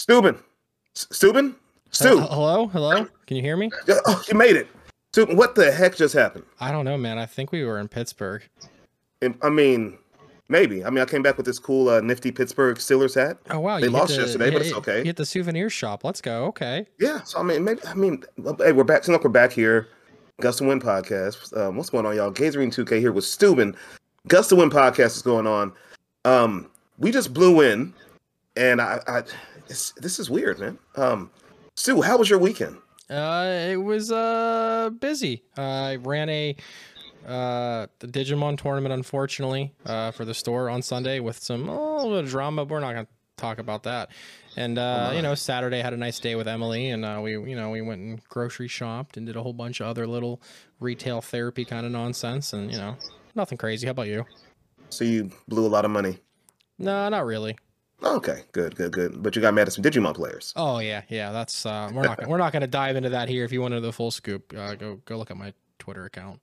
St00ben. St00ben? Stu. Hello? Hello? Can you hear me? Oh, you made it. St00ben, what the heck just happened? I don't know, man. I think we were in Pittsburgh. I mean, maybe. I mean, I came back with this cool, uh, nifty Pittsburgh Steelers hat. Oh wow! They lost the, yesterday, but it's okay. You hit the souvenir shop. Let's go. Okay. Yeah, so I mean, maybe I mean, hey, we're back. Seems like we're back here. Gust of Wind podcast. Um, what's going on, y'all? Gazerbeam 2K here with St00ben. Gust of Wind podcast is going on. Um, we just blew in, and I, I it's, this is weird, man. Um, Stu, how was your weekend? Uh, it was uh busy. Uh, I ran a uh the Digimon tournament, unfortunately, uh for the store on Sunday with some a little bit of drama. But we're not gonna talk about that. And uh, you know, Saturday had a nice day with Emily, and uh, we you know we went and grocery shopped and did a whole bunch of other little retail therapy kind of nonsense, and you know, nothing crazy. How about you? So you blew a lot of money. No, not really. Okay, good, good, good. But you got mad at some Digimon players. Oh yeah, yeah. That's uh, we're not we're not gonna dive into that here. If you wanted the full scoop, uh, go go look at my Twitter account.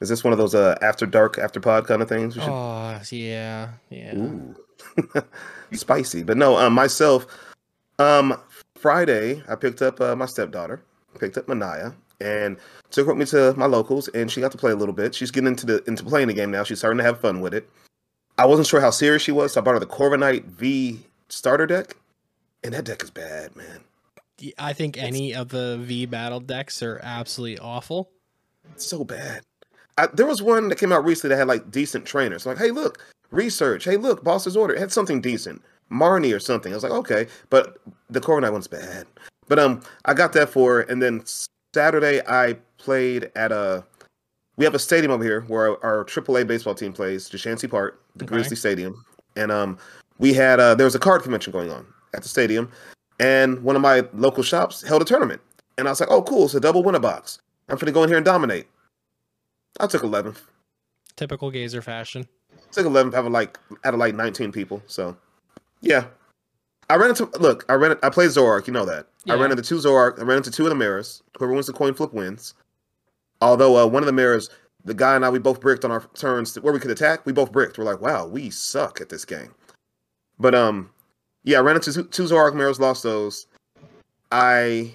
Is this one of those uh, after dark, after pod kind of things? Should- Oh yeah, yeah. Ooh. Spicy. But no, um, myself, um, Friday, I picked up uh, my stepdaughter, picked up Manaya, and took her with me to my locals, and she got to play a little bit. She's getting into the into playing the game now. She's starting to have fun with it. I wasn't sure how serious she was, so I bought her the Corviknight V starter deck, and that deck is bad, man. I think any of the V battle decks are absolutely awful. So bad. I, there was one that came out recently that had like decent trainers. Like, hey, look, research. Hey, look, boss's order. It had something decent. Marnie or something. I was like, okay, but the Corviknight one's bad. But um, I got that for her, and then Saturday I played at a. We have a stadium over here where our, our AAA baseball team plays, Chukchansi Park, the Okay. Grizzly Stadium, and um, we had uh, there was a card convention going on at the stadium, and one of my local shops held a tournament, and I was like, oh, cool, it's a double winner box. I'm gonna go in here and dominate. I took 11th. Typical gazer fashion. Took 11th out of like out of like 19 people. So, yeah. I ran into look. I ran. I played Zoroark, You know that. I ran into two Zoroark, I ran into two of the mirrors. Whoever wins the coin flip wins. Although uh, one of the mirrors, the guy and I, we both bricked on our turns where we could attack. We both bricked. We're like, wow, we suck at this game. But um, yeah, I ran into two, two Zoroark mirrors. Lost those. I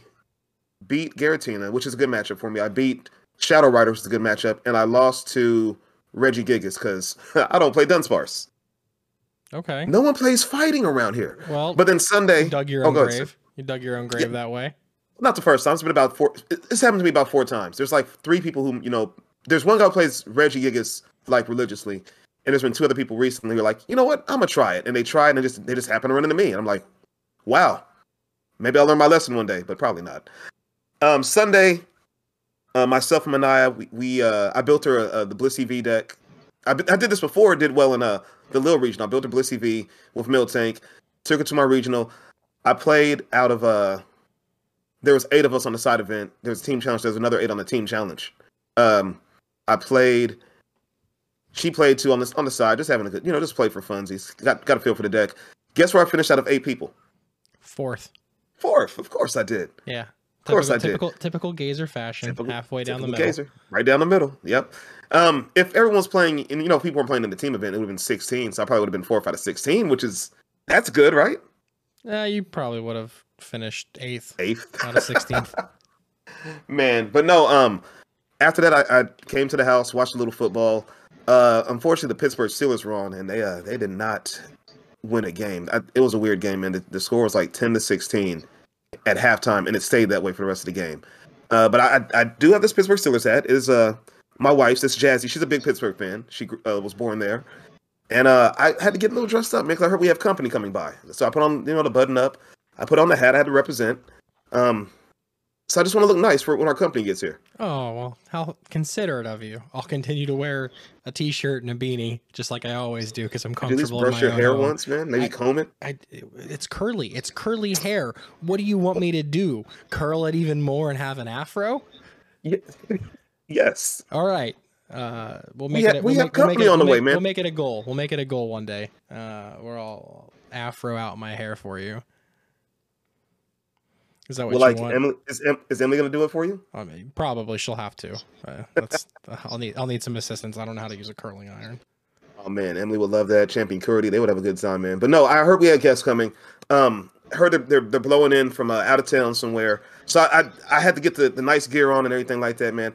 beat Giratina, which is a good matchup for me. I beat Shadow Rider, which is a good matchup, and I lost to Regigigas because I don't play Dunsparce. Okay. No one plays fighting around here. Well, But then Sunday, you dug your oh, own ahead, grave. You dug your own grave that way. Not the first time. It's been about four. This happened to me about four times. There's like three people who you know. There's one guy who plays Regigigas like religiously, and there's been two other people recently who are like, you know what, I'm gonna try it, and they try it, and they just they just happen to run into me, and I'm like, wow, maybe I'll learn my lesson one day, but probably not. Um, Sunday, uh, myself and Manaya, we, we uh, I built her uh, the Blissey V deck. I, I did this before. Did well in uh the Lil region. I built a Blissey V with Miltank. Took it to my regional. I played out of uh there was eight of us on the side event. There was a team challenge. There's another eight on the team challenge. Um, I played. She played too on this on the side, just having a good, you know, just play for funsies. Got got a feel for the deck. Guess where I finished out of eight people? Fourth. Fourth. Of course I did. Yeah. Of course typical, I did. typical, typical gazer fashion. Typical- halfway down the middle. Gazer. right down the middle. Yep. Um, if everyone's playing, and you know, if people were playing in the team event, it would have been 16. So I probably would have been fourth out of 16, which is that's good, right? Yeah, you probably would have finished eighth Eighth. out of sixteenth. Man, but no. Um, after that, I, I came to the house, watched a little football. Uh, unfortunately, the Pittsburgh Steelers were on, and they uh they did not win a game. I, it was a weird game, and the, the score was like ten to sixteen at halftime, and it stayed that way for the rest of the game. Uh, but I I do have this Pittsburgh Steelers hat. It Is uh my wife's. This Jazzy. She's a big Pittsburgh fan. She uh, was born there, and uh, I had to get a little dressed up because I heard we have company coming by. So I put on you know the button up. I put on the hat. I had to represent. Um, So I just want to look nice for when our company gets here. Oh well, how considerate of you. I'll continue to wear a t-shirt and a beanie just like I always do because I'm comfortable. Could you at least brush your hair once, man? Maybe I- comb it. I, it's curly. It's curly hair. What do you want me to do? Curl it even more and have an afro? Yeah. yes. All right. Uh, we'll We make have- it. we we'll have make, we'll make company it- on the we'll way, make- man. We'll make it a goal. We'll make it a goal one day. Uh, we're all afro out my hair for you. Is that what Well, you like want? Emily is, is Emily gonna do it for you? I mean, probably she'll have to. Uh, that's, I'll need. I'll need some assistance. I don't know how to use a curling iron. Oh man, Emily would love that. Champion Curdy, they would have a good time, man. But no, I heard we had guests coming. Um, heard they're they're, they're blowing in from uh, out of town somewhere. So I, I I had to get the, the nice gear on and everything like that, man.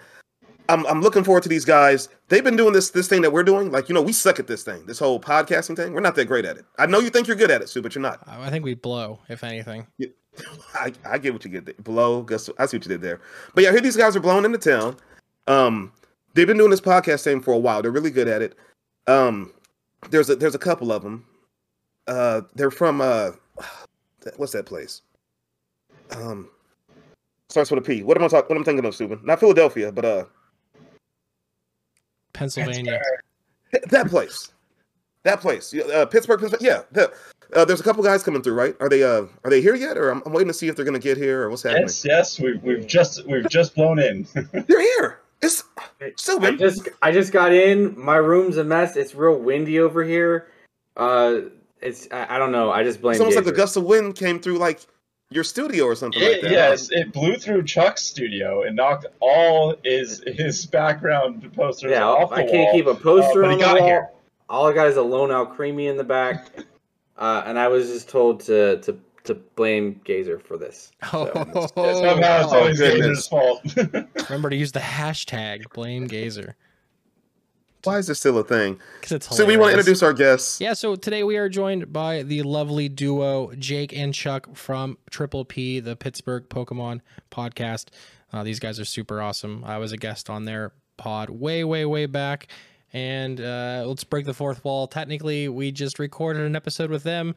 I'm I'm looking forward to these guys. They've been doing this this thing that we're doing. Like you know, we suck at this thing. This whole podcasting thing. We're not that great at it. I know you think you're good at it, Sue, but you're not. I I think we blow, if anything. I, I get what you get there. Blow, guess I see what you did there. But yeah, here these guys are blowing into town. Um, they've been doing this podcast thing for a while. They're really good at it. Um, there's a there's a couple of them. Uh, they're from uh, what's that place? Um, starts with a P. What am I talking? What am I thinking of, Stupid? Not Philadelphia, but uh, Pennsylvania. that place. That place. Uh, Pittsburgh, Pennsylvania. Yeah. The, uh, there's a couple guys coming through, right? Are they uh are they here yet, or I'm, I'm waiting to see if they're gonna get here or what's happening? Yes, yes, we've we've just we've just blown in. They're here. It's I Subin. just I just got in. My room's a mess. It's real windy over here. Uh, it's I, I don't know. I just blame. It's almost like a gust of wind came through like your studio or something like that. yes, it blew through Chuck's studio and knocked all his his background posters Yeah, off the I can't wall. keep a poster uh, but he on the got wall. here. All I got is a lone out creamy in the back, uh, and I was just told to to to blame Gazer for this. Oh, Somehow it's always. Gazer's fault. remember to use the hashtag blame Gazer Why is this still a thing? because it's hilarious. So we want to introduce our guests. Yeah, so today we are joined by the lovely duo Jake and Chuck from Triple P, the Pittsburgh Pokemon podcast. Uh, these guys are super awesome. I was a guest on their pod way, way, way back. And uh, let's break the fourth wall. Technically, we just recorded an episode with them.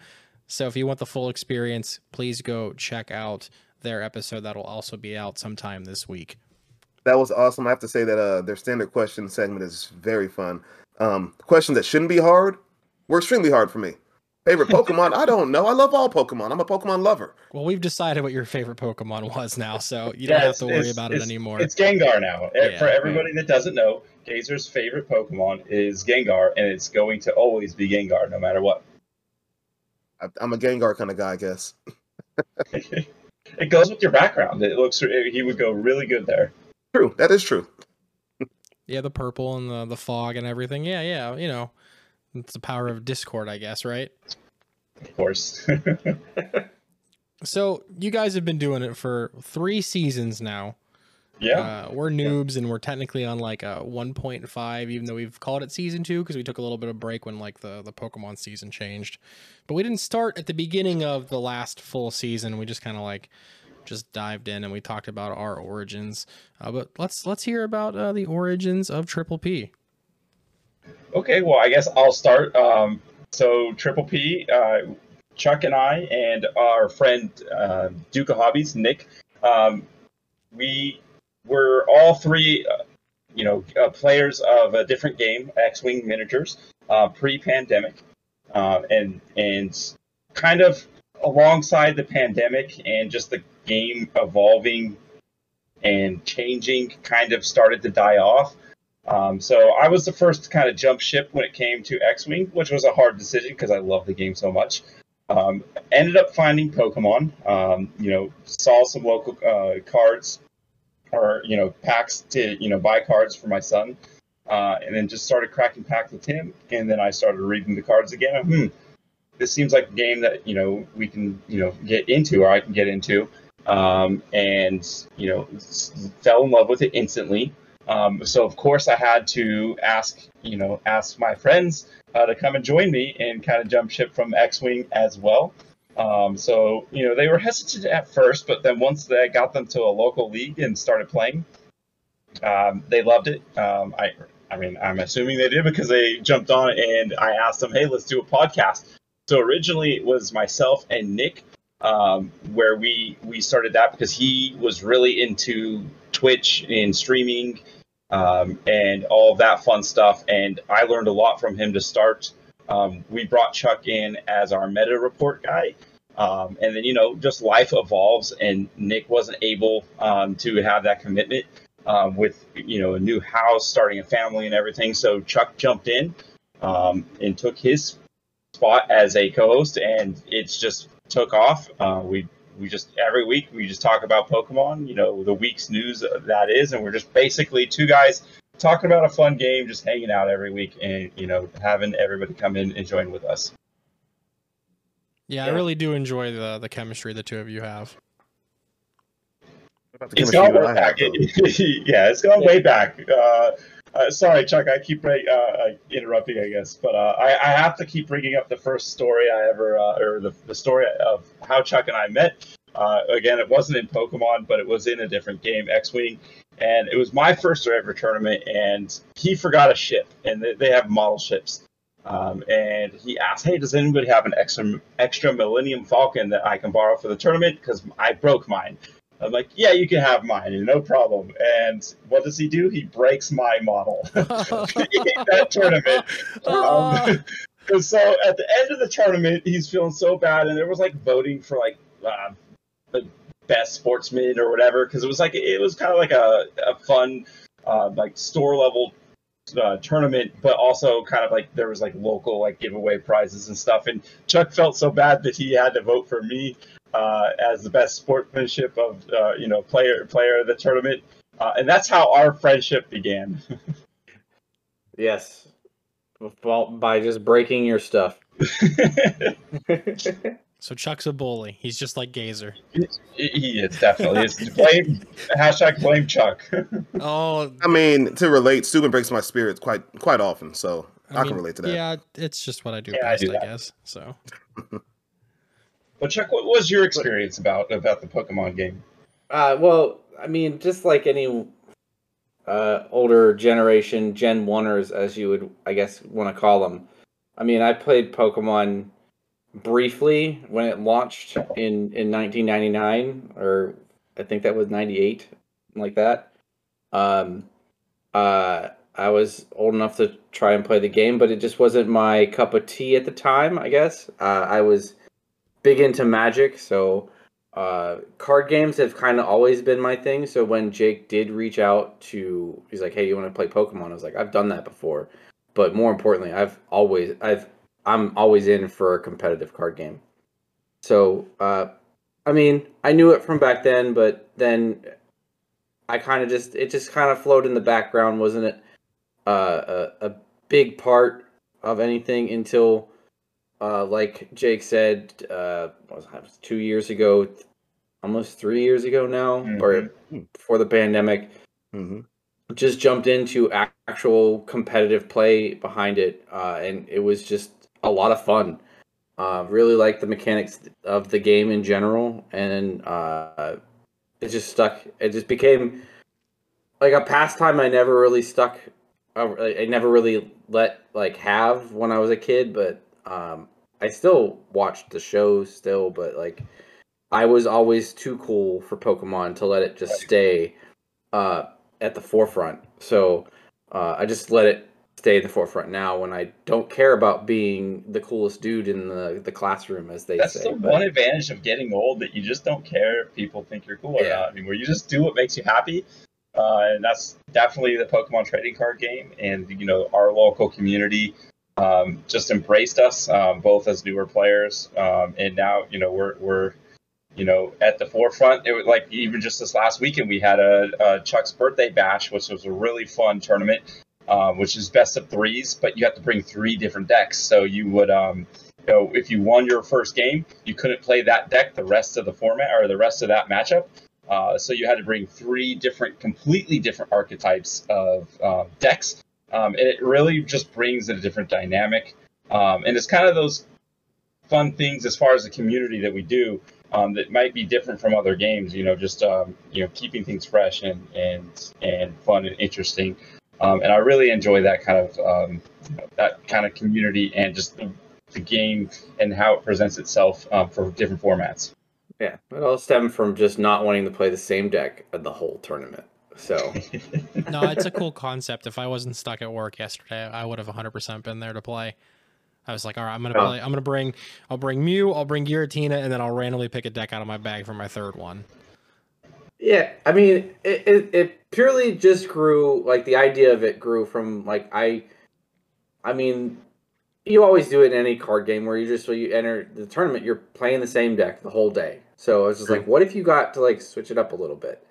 So if you want the full experience, please go check out their episode. That'll also be out sometime this week. That was awesome. I have to say that uh, their standard question segment is very fun. Um, questions that shouldn't be hard were extremely hard for me. Favorite Pokemon? I don't know. I love all Pokemon. I'm a Pokemon lover. Well, we've decided what your favorite Pokemon was now, so you don't Yeah, have to worry about it anymore. It's Gengar now. Eh, Yeah. For everybody that doesn't know, Gazer's favorite Pokemon is Gengar, and it's going to always be Gengar no matter what. I, I'm a Gengar kind of guy, I guess. it goes with your background. It looks he would go really good there. True. That is true. Yeah, the purple and the the fog and everything. Yeah, yeah, you know, it's the power of Discord, I guess, right? Of course. So you guys have been doing it for three seasons now. yeah. Uh, we're noobs and we're technically on like a 1.5, even though we've called it season two because we took a little bit of break when like the the Pokemon season changed. But we didn't start at the beginning of the last full season. We just kind of like just dived in and we talked about our origins. Uh, but let's let's hear about uh, the origins of Triple P. Okay, well, I guess I'll start. Um, so, Triple P, uh, Chuck and I, and our friend uh, Duke of Hobbies, Nick, um, we were all three, uh, you know, uh, players of a different game, X-Wing Miniatures, uh, pre-pandemic, uh, and and kind of alongside the pandemic and just the game evolving and changing, kind of started to die off. Um, so I was the first to kind of jump ship when it came to X-Wing, which was a hard decision because I love the game so much. Um, ended up finding Pokemon. Um, you know, saw some local uh, cards or you know packs to you know buy cards for my son, uh, and then just started cracking packs with him. And then I started reading the cards again. Hmm, this seems like a game that you know we can you know get into or I can get into. Um, and you know fell in love with it instantly. Um, so of course I had to ask, you know, ask my friends uh, to come and join me and kind of jump ship from X-wing as well. Um, so you know they were hesitant at first, but then once I got them to a local league and started playing, um, they loved it. Um, I, I mean, I'm assuming they did because they jumped on and I asked them, hey, let's do a podcast. So originally it was myself and Nick um, where we we started that because he was really into Twitch and streaming um, and all that fun stuff. And I learned a lot from him to start. Um, we brought Chuck in as our meta report guy. Um, and then, you know, just life evolves, and Nick wasn't able um, to have that commitment um, with, you know, a new house, starting a family, and everything. So Chuck jumped in um, and took his spot as a co host, and it's just took off. Uh, we we just every week we just talk about Pokemon, you know, the week's news that is, and we're just basically two guys talking about a fun game, just hanging out every week, and you know, having everybody come in and join with us. Yeah, I really do enjoy the the chemistry the two of you have. It's gone way back. yeah, it's gone way back. Uh, uh, sorry, Chuck. I keep uh, interrupting, I guess, but uh, I, I, have to keep bringing up the first story I ever, uh, or the, the story of how Chuck and I met. Uh, again, it wasn't in Pokemon, but it was in a different game, X Wing, and it was my first ever tournament. And he forgot a ship, and they, they have model ships. Um, and he asked, "Hey, does anybody have an extra extra Millennium Falcon that I can borrow for the tournament? Because I broke mine." I'm like, yeah, you can have mine, no problem. And what does he do? He breaks my model in that tournament. Um, so at the end of the tournament, he's feeling so bad, and there was like voting for like uh, the best sportsman or whatever, because it was like it was kind of like a, a fun uh, like store level uh, tournament, but also kind of like there was like local like giveaway prizes and stuff. And Chuck felt so bad that he had to vote for me uh, as the best sportsmanship of uh, you know player player of the tournament, uh, and that's how our friendship began. yes, well, by just breaking your stuff. so Chuck's a bully. He's just like Gazer. He is definitely. It's blame hashtag blame Chuck. oh, I mean to relate, Subin breaks my spirit quite quite often, so I, I mean, can relate to that. Yeah, it's just what I do yeah, best, I, do I guess. So. But Chuck, what was your experience about about the Pokemon game? Uh, well, I mean, just like any uh, older generation Gen Oneers, as you would, I guess, want to call them. I mean, I played Pokemon briefly when it launched in in 1999, or I think that was 98, like that. Um, uh, I was old enough to try and play the game, but it just wasn't my cup of tea at the time. I guess uh, I was big into Magic, so uh, card games have kind of always been my thing. So when Jake did reach out to, he's like, "Hey, you want to play Pokemon?" I was like, "I've done that before," but more importantly, I've always, I've, I'm always in for a competitive card game. So, uh, I mean, I knew it from back then, but then I kind of just, it just kind of flowed in the background, wasn't it? Uh, a, a big part of anything until uh, like Jake said, uh, was two years ago, almost three years ago now, mm-hmm. or before the pandemic, mm-hmm. just jumped into actual competitive play behind it, uh, and it was just a lot of fun. Uh, really like the mechanics of the game in general, and uh, it just stuck. It just became like a pastime I never really stuck. Uh, I never really let like have when I was a kid, but um, I still watched the show still, but like I was always too cool for Pokemon to let it just stay uh, at the forefront. So uh, I just let it stay in the forefront now when I don't care about being the coolest dude in the, the classroom, as they That's say. That's the but, one advantage of getting old that you just don't care if people think you're cool or not. Where you just do what makes you happy. Uh, and that's definitely the Pokemon trading card game, and you know our local community um, just embraced us um, both as newer players, um, and now you know we're we're you know at the forefront. It was like even just this last weekend we had a, a Chuck's birthday bash, which was a really fun tournament, um, which is best of threes, but you have to bring three different decks. So you would um, you know if you won your first game, you couldn't play that deck the rest of the format or the rest of that matchup. Uh, so you had to bring three different, completely different archetypes of uh, decks um, and it really just brings a different dynamic. Um, and it's kind of those fun things as far as the community that we do um, that might be different from other games. You know, just um, you know keeping things fresh and and and fun and interesting. Um, and I really enjoy that kind of um, that kind of community and just the, the, game and how it presents itself for different formats. Yeah, it all stemmed from just not wanting to play the same deck the whole tournament. So no, it's a cool concept. If I wasn't stuck at work yesterday, I would have 100% been there to play. I was like, all right, I'm gonna Oh. play. I'm gonna bring. I'll bring Mew. I'll bring Giratina, and then I'll randomly pick a deck out of my bag for my third one. yeah, I mean, it, it it purely just grew like the idea of it grew from like I, I mean, you always do it in any card game where you just when you enter the tournament, you're playing the same deck the whole day. So I was just like, what if you got to like switch it up a little bit?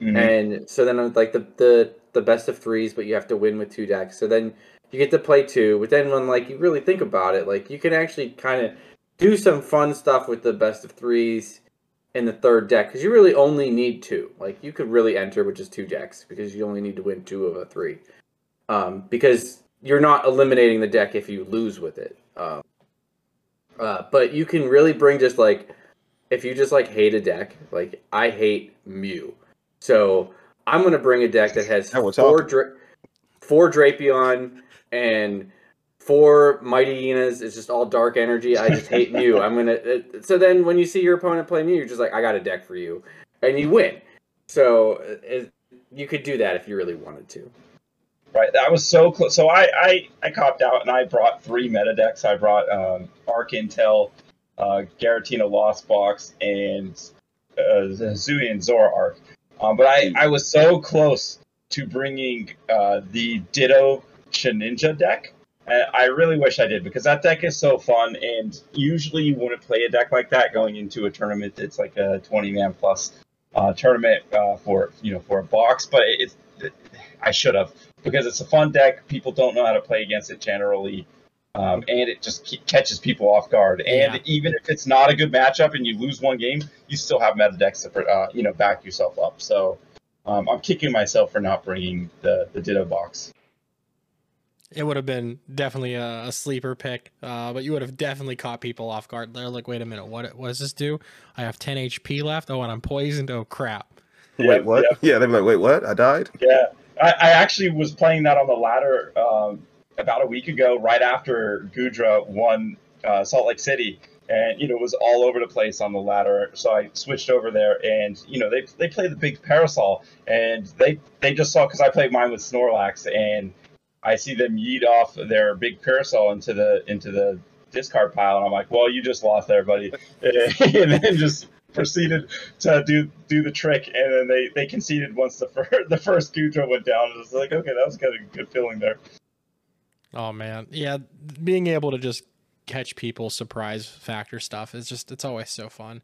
Mhm. And so then like the the the best of threes, but you have to win with two decks. So then you get to play two. But then when like you really think about it, like you can actually kind of do some fun stuff with the best of threes in the third deck because you really only need two. Like you could really enter with just two decks because you only need to win two of a three. Um, because you're not eliminating the deck if you lose with it. Um, uh, but you can really bring just like if you just like hate a deck, like I hate Mew. So I'm gonna bring a deck that has Now four. Dra- four Drapion and four Mightyenas. It's just all dark energy. I just hate Mew. I'm gonna. Uh, so then when you see your opponent play Mew, you're just like, I got a deck for you, and you win. So uh, it, you could do that if you really wanted to. Right, that was so close. So I, I, I copped out and I brought three meta decks. I brought um, Arc Intel, uh, Giratina Lost Box, and uh, Hisuian Zoroark. Um, but I, I was so close to bringing uh, the Ditto Ninja deck. And I really wish I did because that deck is so fun. And usually you wouldn't play a deck like that going into a tournament. It's like a 20 man plus uh, tournament uh, for you know for a box, but it's it, I should have because it's a fun deck. People don't know how to play against it generally, um, and it just ke- catches people off guard. And Yeah. even if it's not a good matchup and you lose one game, you still have meta decks to uh, you know back yourself up. So um, I'm kicking myself for not bringing the the Ditto box. It would have been definitely a, a sleeper pick, uh, but you would have definitely caught people off guard. They're like, wait a minute, what, what does this do? I have 10 HP left. Oh, and I'm poisoned. Oh, crap. Yeah, wait, what? Yeah, they'd be like, wait, what? I died? Yeah, I, I actually was playing that on the ladder um, about a week ago, right after Goodra won uh, Salt Lake City, and you know it was all over the place on the ladder. So I switched over there, and you know they they play the big parasol, and they they just saw because I played mine with Snorlax, and I see them yeet off their big parasol into the into the discard pile, and I'm like, well, you just lost there, buddy, and then just proceeded to do do the trick, and then they, they conceded once the first the first Goodra went down. And it was like, okay, that was kind of a good feeling there. Oh, man. Yeah, being able to just catch people surprise factor stuff is just, it's always so fun.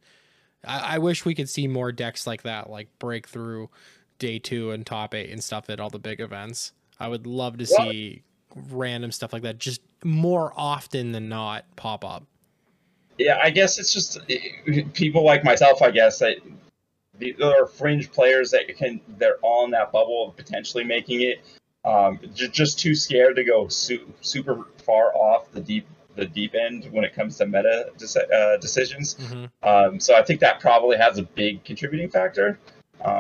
I, I wish we could see more decks like that, like breakthrough day two and top eight and stuff at all the big events. I would love to Well- see random stuff like that just more often than not pop up. Yeah, I guess it's just eh, people like myself. I guess that there are fringe players that can they're all in that bubble of potentially making it. Um, ju- just too scared to go su- super far off the deep the deep end when it comes to meta deci- uh, decisions. Mhm. Um, so I think that probably has a big contributing factor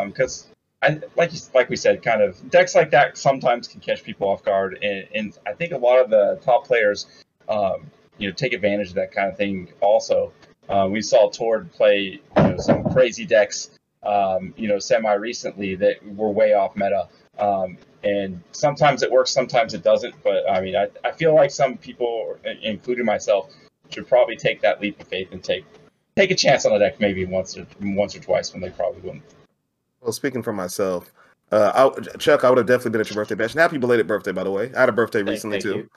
because I like you, like we said, kind of decks like that sometimes can catch people off guard, and, and I think a lot of the top players, um, you know, take advantage of that kind of thing. Also, uh, we saw Tord play you know, some crazy decks, um, you know, semi recently that were way off meta. Um, and sometimes it works, sometimes it doesn't. But I mean, I, I feel like some people, including myself, should probably take that leap of faith and take take a chance on a deck maybe once or once or twice when they probably wouldn't. Well, speaking for myself, uh, I, Chuck, I would have definitely been at your birthday bash. And happy belated birthday, by the way. I had a birthday Thank- recently thank too.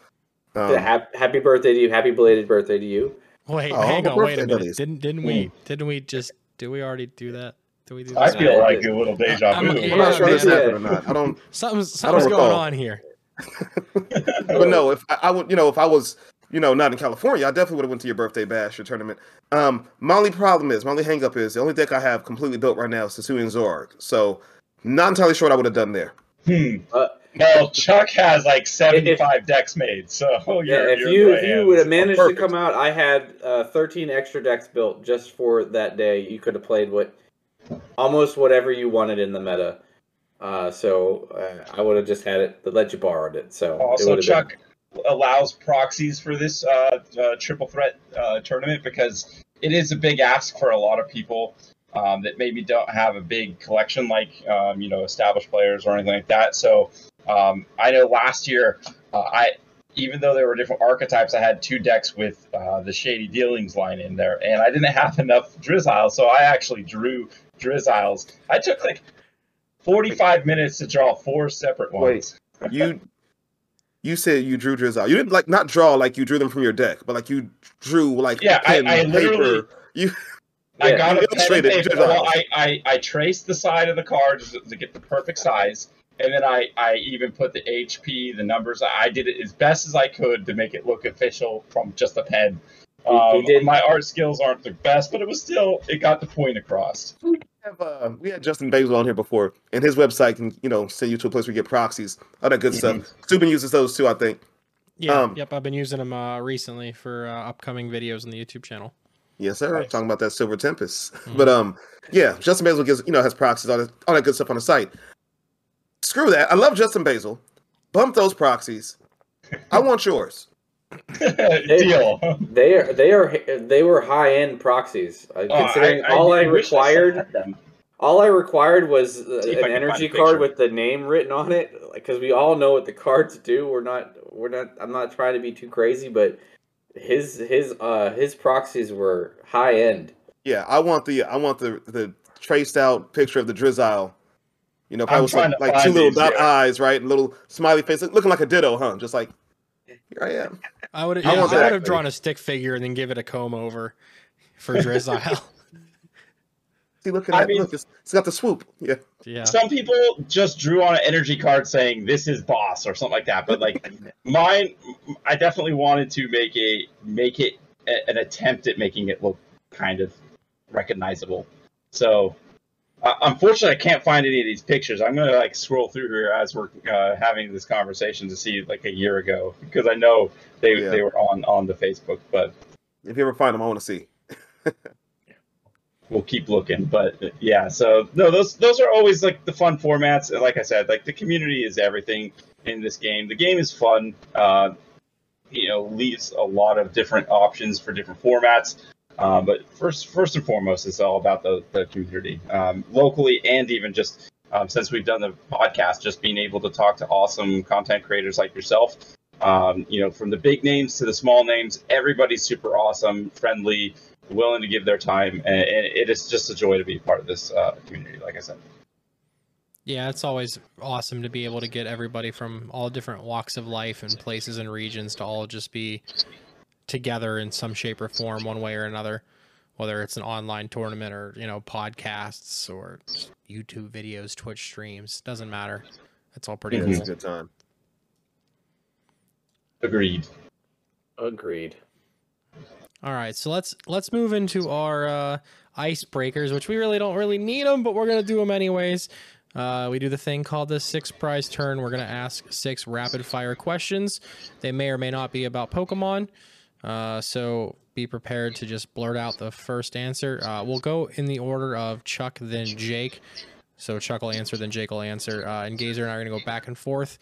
Um, Hap- happy birthday to you. Happy belated birthday to you. Wait, Oh, hang on, wait a minute. buddies. Didn't didn't we didn't we just did we already do that? Did we do I feel Yeah, like a little deja I'm- vu. yeah, I'm not sure this man. happened or not. I don't. something's something's going on here. but no, if I, I would, you know, if I was, you know, not in California, I definitely would have went to your birthday bash or tournament. Um, my only problem is, my only hang up is the only deck I have completely built right now is Hisuian Zoroark. So, not entirely sure what I would have done there. Hmm. Uh, Well, Chuck has like seventy-five decks made, so you're, Yeah, if you're you if you would have managed to come out, I had uh, 13 extra decks built just for that day. You could have played what almost whatever you wanted in the meta. Uh, so uh, I would have just had it, let you borrowed it. So Also, would've Chuck allows proxies for this uh, uh, triple threat uh, tournament because it is a big ask for a lot of people um, that maybe don't have a big collection like um, you know established players or anything like that. So um, I know last year uh, I even though there were different archetypes, I had two decks with uh, the Shady Dealings line in there, and I didn't have enough Drizziles, so I actually drew Drizziles. I took like 45 minutes to draw four separate ones. Wait, you you said you drew Drizzile. You didn't like not draw like you drew them from your deck, but like you drew like Yeah, I- pen, I literally- paper. You I Yeah, got a pen and paper. Well, I, I, I traced the side of the cards to get the perfect size, and then I, I even put the HP, the numbers. I did it as best as I could to make it look official from just a pen. He- he Um, did- My art skills aren't the best, but it was still it got the point across. have uh, we had Justin Basil on here before, and his website can you know send you to a place where you get proxies, all that good Mm-hmm. stuff. Subin uses those too, I think. Yeah, Um, yep. I've been using them uh, recently for uh, upcoming videos on the YouTube channel. Yes, sir. Nice. Talking about that Silver Tempest, Mhm. but um, yeah, Justin Basil gives you know has proxies, all that, all that good stuff on the site. Screw that. I love Justin Basil. Bump those proxies. I want yours. Deal. They are they are they were high end proxies. Uh, Oh, considering all I, wish still required, had them. all I required was uh, See if I an energy card with the name written on it. Because we all know what the cards do. We're not we're not. I'm not trying to be too crazy, but his his uh his proxies were high end. Yeah, I want the I want the the traced out picture of the Drizzile. You know, probably I'm with trying like, like find two little dot here. eyes, right? And little smiley face, looking like a ditto, huh? Just like here I am. I would I yeah, I would have drawn a stick figure and then give it a comb over for Drizzile. See, look at I that. mean- look, it's, it's got the swoop. Yeah, yeah. Some people just drew on an energy card saying this is boss or something like that. But like mine, I definitely wanted to make a make it a- an attempt at making it look kind of recognizable. So uh, unfortunately, I can't find any of these pictures. I'm gonna like scroll through here as we're uh, having this conversation to see like a year ago because I know they Yeah. they were on on the Facebook, but if you ever find them, I want to see. we'll keep looking. But yeah, so no, those those are always like the fun formats. And like I said, like the community is everything in this game. The game is fun. Uh, you know, leaves a lot of different options for different formats. Uh, but first, first and foremost, it's all about the, the community, um, locally and even just um, since we've done the podcast, just being able to talk to awesome content creators like yourself. Um, you know, from the big names to the small names, everybody's super awesome, friendly, willing to give their time, and, and it is just a joy to be part of this uh, community. Like I said, Yeah, it's always awesome to be able to get everybody from all different walks of life and places and regions to all just be together in some shape or form, one way or another. Whether it's an online tournament or you know podcasts or YouTube videos, Twitch streams, doesn't matter. It's all pretty Yeah, cool. it's a good time. agreed. Agreed. All right, so let's let's move into our uh, icebreakers, which we really don't really need them, but we're gonna do them anyways. Uh, we do the thing called the six prize turn. We're gonna ask six rapid fire questions. They may or may not be about Pokemon, uh, so be prepared to just blurt out the first answer. Uh, we'll go in the order of Chuck, then Jake. So Chuck will answer, then Jake will answer. Uh, and Gazer and I are gonna go back and forth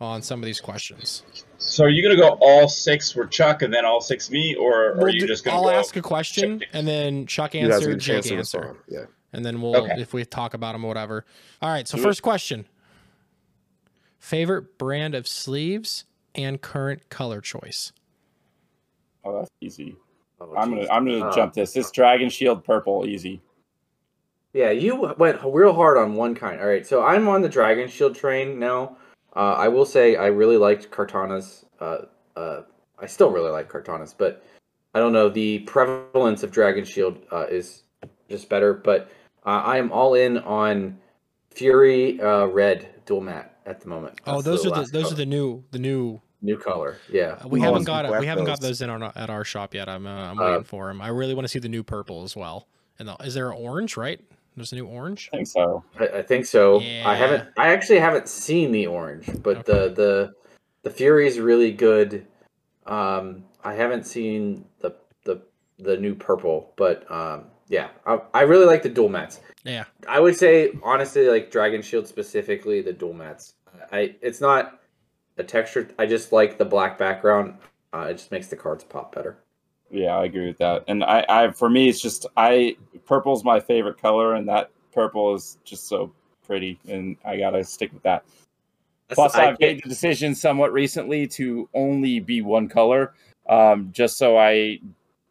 on some of these questions. So are you gonna go all six for Chuck and then all six me, or are We'll you do- just gonna I'll go? ask a question, and then Chuck answer, get Jake to answer. Yeah. and then we'll Okay. if we talk about them or whatever. All right. So Mhm. first question: favorite brand of sleeves and current color choice. Oh, that's easy. Oh, I'm gonna. I'm gonna Uh, jump this. This Dragon Shield purple, easy. Yeah, you went real hard on one kind. All right, so I'm on the Dragon Shield train now. Uh, I will say I really liked Cartana's. Uh, uh, I still really like Cartana's, but I don't know the prevalence of Dragon Shield uh, is just better. But uh, I am all in on Fury uh, Red dual mat at the moment. Oh, That's those are the those color. are the new the new. New color. Yeah, uh, we Oh, haven't got it. We haven't got those. those in our at our shop yet. I'm uh, I'm Uh, waiting for them. I really want to see the new purple as well. And the, is there an orange? Right? There's a new orange. I think so. I, I think so. Yeah. I haven't. I actually haven't seen the orange, but the the the Fury is really good. Um, I haven't seen the the the new purple, but um, yeah, I, I really like the dual mats. Yeah. I would say honestly, like Dragon Shield specifically, the dual mats. I it's not a texture. I just like the black background. Uh, it just makes the cards pop better. Yeah, I agree with that. And I, I for me, it's just I purple's my favorite color, and that purple is just so pretty, and I gotta stick with that. Plus, I I've made the decision somewhat recently to only be one color, um, just so I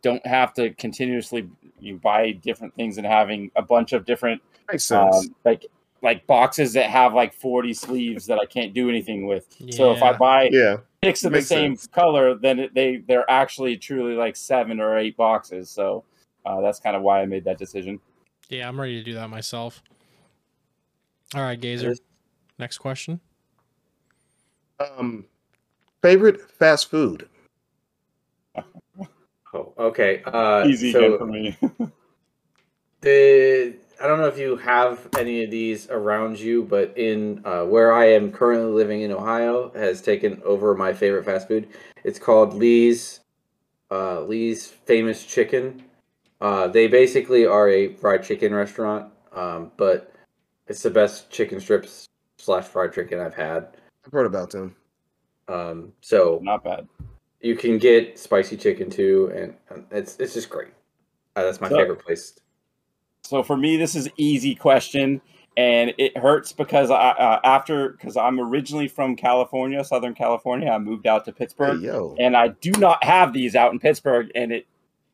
don't have to continuously you buy different things and having a bunch of different Makes sense. um, like like boxes that have like 40 sleeves that I can't do anything with. So if I buy yeah, six of the same sense. color, then it, they they're actually truly like seven or eight boxes. So uh, that's kind of why I made that decision. Yeah, I'm ready to do that myself. All right, Gazer. Next question. um, favorite fast food. Oh, okay. Uh, Easy so for me. the I don't know if you have any of these around you, but in uh, where I am currently living in Ohio has taken over my favorite fast food. It's called Lee's uh, Lee's Famous Chicken. Uh, they basically are a fried chicken restaurant, um, but it's the best chicken strips slash fried chicken I've had. I've heard about them. Um, so Not bad. you can get spicy chicken too, and, and it's it's just great. Uh, that's my So- favorite place. So for me, this is easy question, and it hurts because I uh, after because I'm originally from California, Southern California. I moved out to Pittsburgh, yo, and I do not have these out in Pittsburgh, and it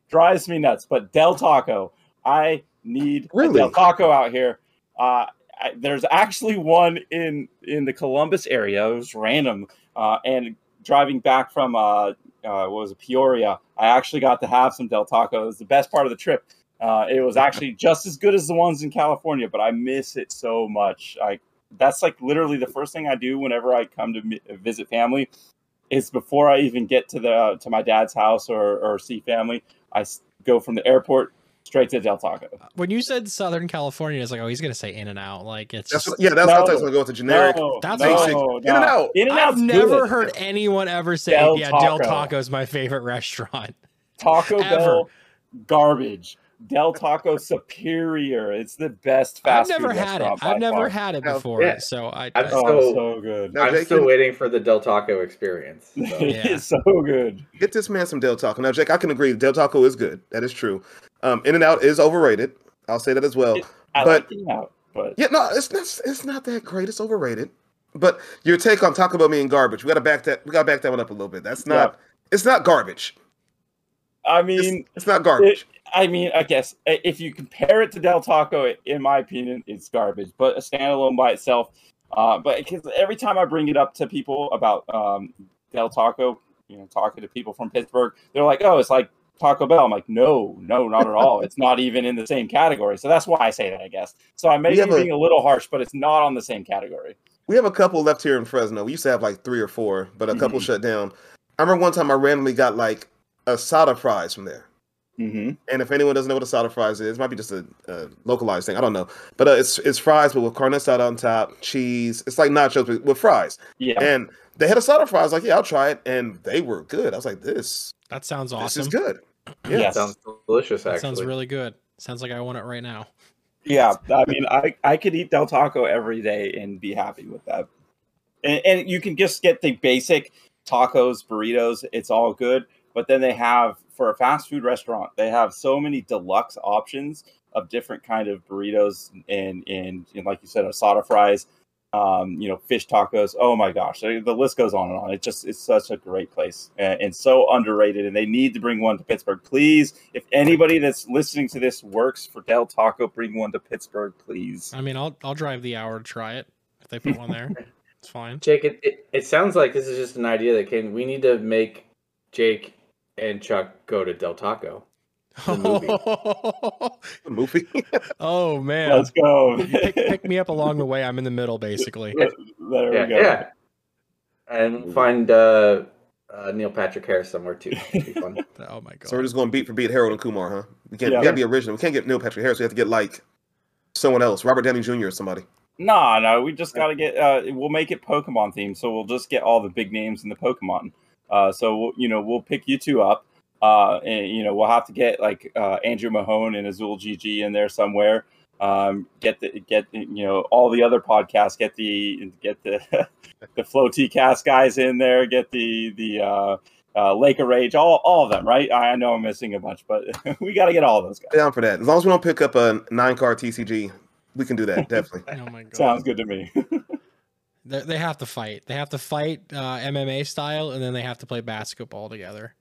drives me nuts. But Del Taco, I need Really? Del Taco out here. Uh, I, there's actually one in in the Columbus area. It was random, uh, and driving back from uh, uh, what was it, Peoria, I actually got to have some Del Taco. It was the best part of the trip. Uh, it was actually just as good as the ones in California, but I miss it so much. I that's like literally the first thing I do whenever I come to mi- visit family is before I even get to the to my dad's house or or see family. I s- go from the airport straight to Del Taco. When you said Southern California, it's like, oh, he's gonna say In and Out. Like it's that's just, what, yeah. That's No. how I was gonna go with the generic. No, That's no, basic. no. in and Out. I've In-N-Out's never good. heard anyone ever say, Del "Yeah, Del Taco. Taco is my favorite restaurant." Taco Ever. Bell garbage. Del Taco superior. It's the best fast I've never food had it. restaurant by I've never far. had it before, yeah. so I. I'm I- Oh, So- so good. Now, I'm Jake, still waiting for the Del Taco experience. so. It's so good. Get this man some Del Taco. Now, Jake, I can agree. Del Taco is good. That is true. Um, In and Out is overrated. I'll say that as well. It- I But- like it out, but Yeah, no, it's not. It's not that great. It's overrated. But your take on Taco Bell being garbage, we got to back that. We got to back that one up a little bit. That's not. It's not garbage. I mean, it's not garbage. I mean, I guess if you compare it to Del Taco, in my opinion, it's garbage. But a standalone by itself, uh, but because every time I bring it up to people about um, Del Taco, you know, talking to people from Pittsburgh, they're like, "Oh, it's like Taco Bell." I'm like, "No, no, not at all. it's not even in the same category." So that's why I say that, I guess. So I may be a- being a little harsh, but it's not on the same category. we have a couple left here in Fresno. We used to have like three or four, but a couple Mhm. shut down. I remember one time I randomly got like a soda fries from there. Mm-hmm. And if anyone doesn't know what a soda fries is, it might be just a, a localized thing. I don't know. But uh, it's it's fries, but with carne asada on top, cheese. It's like nachos with, with fries. Yeah, And they had a soda fries. Like, yeah, I'll try it, and they were good. I was like, this that sounds awesome. this awesome. is good. Yeah. Yes. Sounds delicious, That actually. sounds really good. Sounds like I want it right now. Yeah, I mean, I, I could eat Del Taco every day and be happy with that. And, and you can just get the basic tacos, burritos. It's all good. But then they have for a fast food restaurant, they have so many deluxe options of different kind of burritos and and, and like you said, asada fries, um, you know, fish tacos. Oh my gosh, the the list goes on and on. It just it's such a great place and, and so underrated. And they need to bring one to Pittsburgh, please. If anybody that's listening to this works for Del Taco, bring one to Pittsburgh, please. I mean, I'll I'll drive the hour to try it if they put one there. It's fine. Jake, it, it, it sounds like this is just an idea that came. We need to make Jake and Chuck go to Del Taco. The movie. The movie. oh man, Let's go. pick, pick me up along the way. I'm in the middle, basically. there yeah, go. yeah. And find uh, uh, Neil Patrick Harris somewhere too. Be fun. Oh my god. so we're just going beat for beat Harold and Kumar, huh? We can't. Yeah. We gotta be original. We can't get Neil Patrick Harris. We have to get like someone else, Robert Downey Jr. or somebody. No, no, we just got to get. Uh, we'll make it Pokemon themed, so we'll just get all the big names in the Pokemon. Uh, so we'll, you know, we'll pick you two up. Uh, and you know, we'll have to get like uh, Andrew Mahone and Azul GG in there somewhere. Um, get the get you know all the other podcasts. Get the get the the Flow T Cast guys in there. Get the the uh, uh, Lake of Rage, all all of them, right? I know I'm missing a bunch, but we got to get all of those guys. Down for that. As long as we don't pick up a nine card TCG, we can do that definitely. Oh my god. Sounds good to me. They, they have to fight. They have to fight uh, MMA style, and then they have to play basketball together.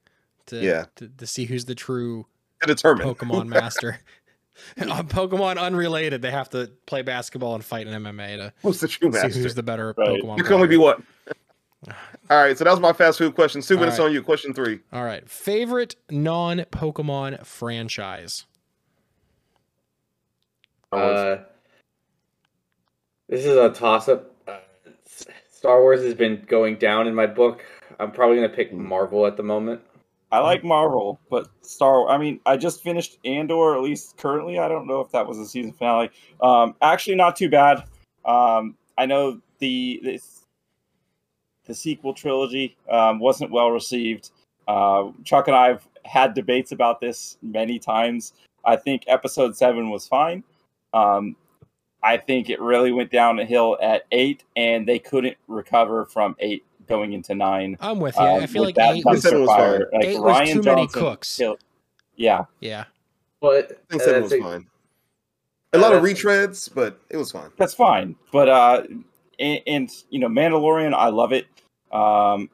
To, Yeah. To, to see who's the true To determine. Pokemon master. On Pokemon unrelated, they have to play basketball and fight in MMA to Who's the true see master? who's the better Right. Pokemon. There can only be player. one. All right, so that was my fast food question. Subin, All it's right. on you. Question three. All right. Favorite non Pokemon franchise? Uh, this is a toss up. Star Wars has been going down in my book. I'm probably gonna pick Marvel at the moment. I like Marvel, but Star. I mean, I just finished Andor. At least currently, I don't know if that was the season finale. Um, actually, not too bad. Um, I know the the, the sequel trilogy um, wasn't well received. Uh, Chuck and I have had debates about this many times. I think Episode Seven was fine. Um, I think it really went down the hill at eight, and they couldn't recover from eight going into nine. I'm with you. Um, I feel like that eight was, Seven fire, like Eight was Ryan too many cooks. killed- yeah, yeah. But I think uh, seven was that's fine. A lot of retreads, but it was fine. that's fine. But uh, and, and you know, Mandalorian, I love it. Um,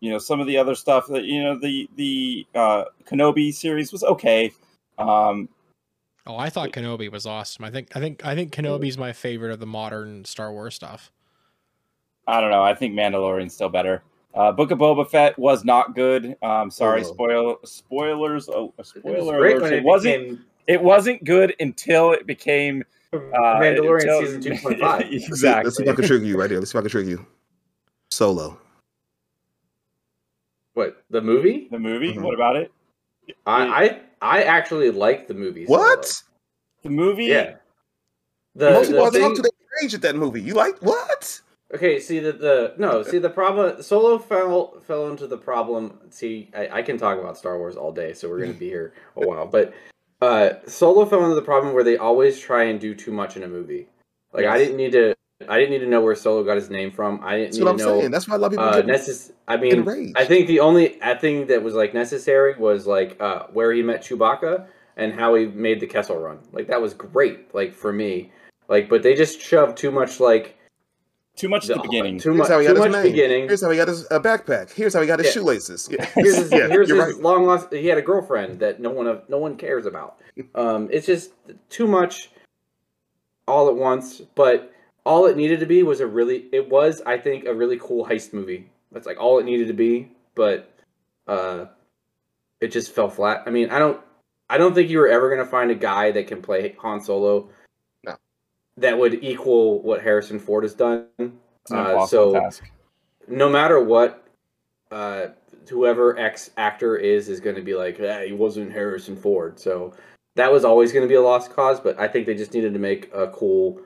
you know, some of the other stuff that you know, the the uh, Kenobi series was okay. Um, Oh, I thought Kenobi was awesome. I think I think I think Kenobi's my favorite of the modern Star Wars stuff. I don't know. I think Mandalorian's still better. Uh, Book of Boba Fett was not good. Um, sorry, Oh. spoil spoilers. Oh, a it was spoiler great alert. when It, it wasn't. became It wasn't good until it became uh, Mandalorian until- season two point five. Let's see- exactly. Let's see if I can trigger you right here. Let's see if I can trigger you. Solo. What the movie? the movie. Mhm. What about it? I I, I actually like the movie. What? Solo. The movie. Yeah. The, Most the people thing- talk to their rage at that movie. You like what? Okay, see the the no, see the problem. Solo fell fell into the problem. See, I, I can talk about Star Wars all day, so we're gonna be here a while. But uh, Solo fell into the problem where they always try and do too much in a movie. Like I didn't need to. I didn't need to know where Solo got his name from. I didn't That's need what to I'm know. saying. That's why a lot of people Uh, get necess- I mean, rage. I think the only thing that was like necessary was like uh, where he met Chewbacca and how he made the Kessel Run. Like that was great. Like for me, like but they just shoved too much like Too much at the beginning. too Here's much how he too got his much name. beginning. Here's how he got his uh, backpack. Here's how he got his Yeah. shoelaces. Yeah, here's his, yeah here's his right. long lost. He had a girlfriend that no one no one cares about. Um, it's just too much, all at once. But all it needed to be was a really. It was, I think, a really cool heist movie. That's like all it needed to be. But uh, it just fell flat. I mean, I don't. I don't think you were ever gonna find a guy that can play Han Solo. No. That would equal what Harrison Ford has done. It's an Uh, so task. no matter what, uh, whoever X actor is is going to be like, ah, he wasn't Harrison Ford. So that was always going to be a lost cause. But I think they just needed to make a cool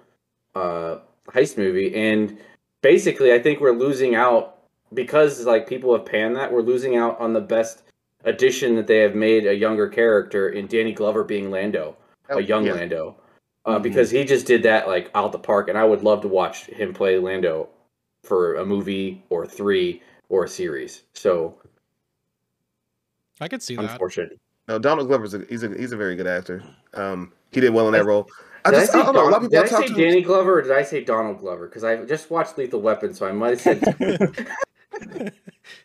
uh, heist movie. And basically, I think we're losing out because like people have panned that. We're losing out on the best addition that they have made a younger character in Danny Glover being Lando, a young Yeah. Lando. Uh, Mhm. Because he just did that like out the park, and I would love to watch him play Lando for a movie or three or a series. So I could see that. unfortunate. No, Donald Glover's a, he's a he's a very good actor. Um, he did well in that role. I Did just I, I, say don't know. A lot of people did I I say to. Danny Glover or did I say Donald Glover? Because I just watched Lethal Weapon, so I might have said. Danny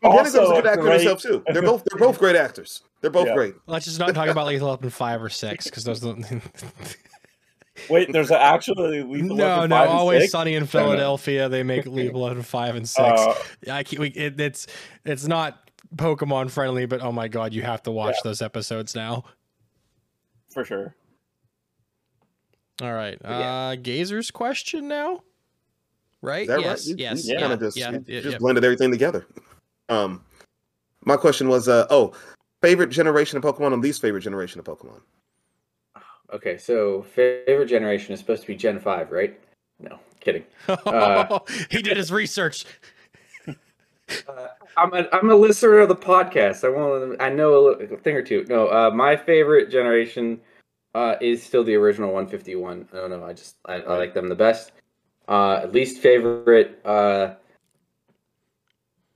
Also, Glover's a good actor great- himself too. They're both they're both great actors. They're both Yeah. great. Let's just not talk about Lethal Weapon five or six because those. Don't... Wait, there's actually Lethal no, Weapon no, 5 and always 6? sunny in Philadelphia. They make Lethal Weapon five and six. Uh, I can't, we, it, it's it's not Pokemon friendly, but oh my god, you have to watch those episodes now. for sure. All right, Yeah. uh, Gazer's question now, right? Yes, right? You- yes, you yeah, kind of just yeah, you yeah, just yeah. blended everything together. Um, my question was, uh, oh, favorite generation of Pokemon and least favorite generation of Pokemon. okay, so favorite generation is supposed to be Gen Five, right? No, kidding. Uh, he did his research. Uh, I'm a, I'm a listener of the podcast. I want I know a, little, a thing or two. No, uh, my favorite generation uh, is still the original 151. I don't know. I just I, I like them the best. Uh, least favorite, uh,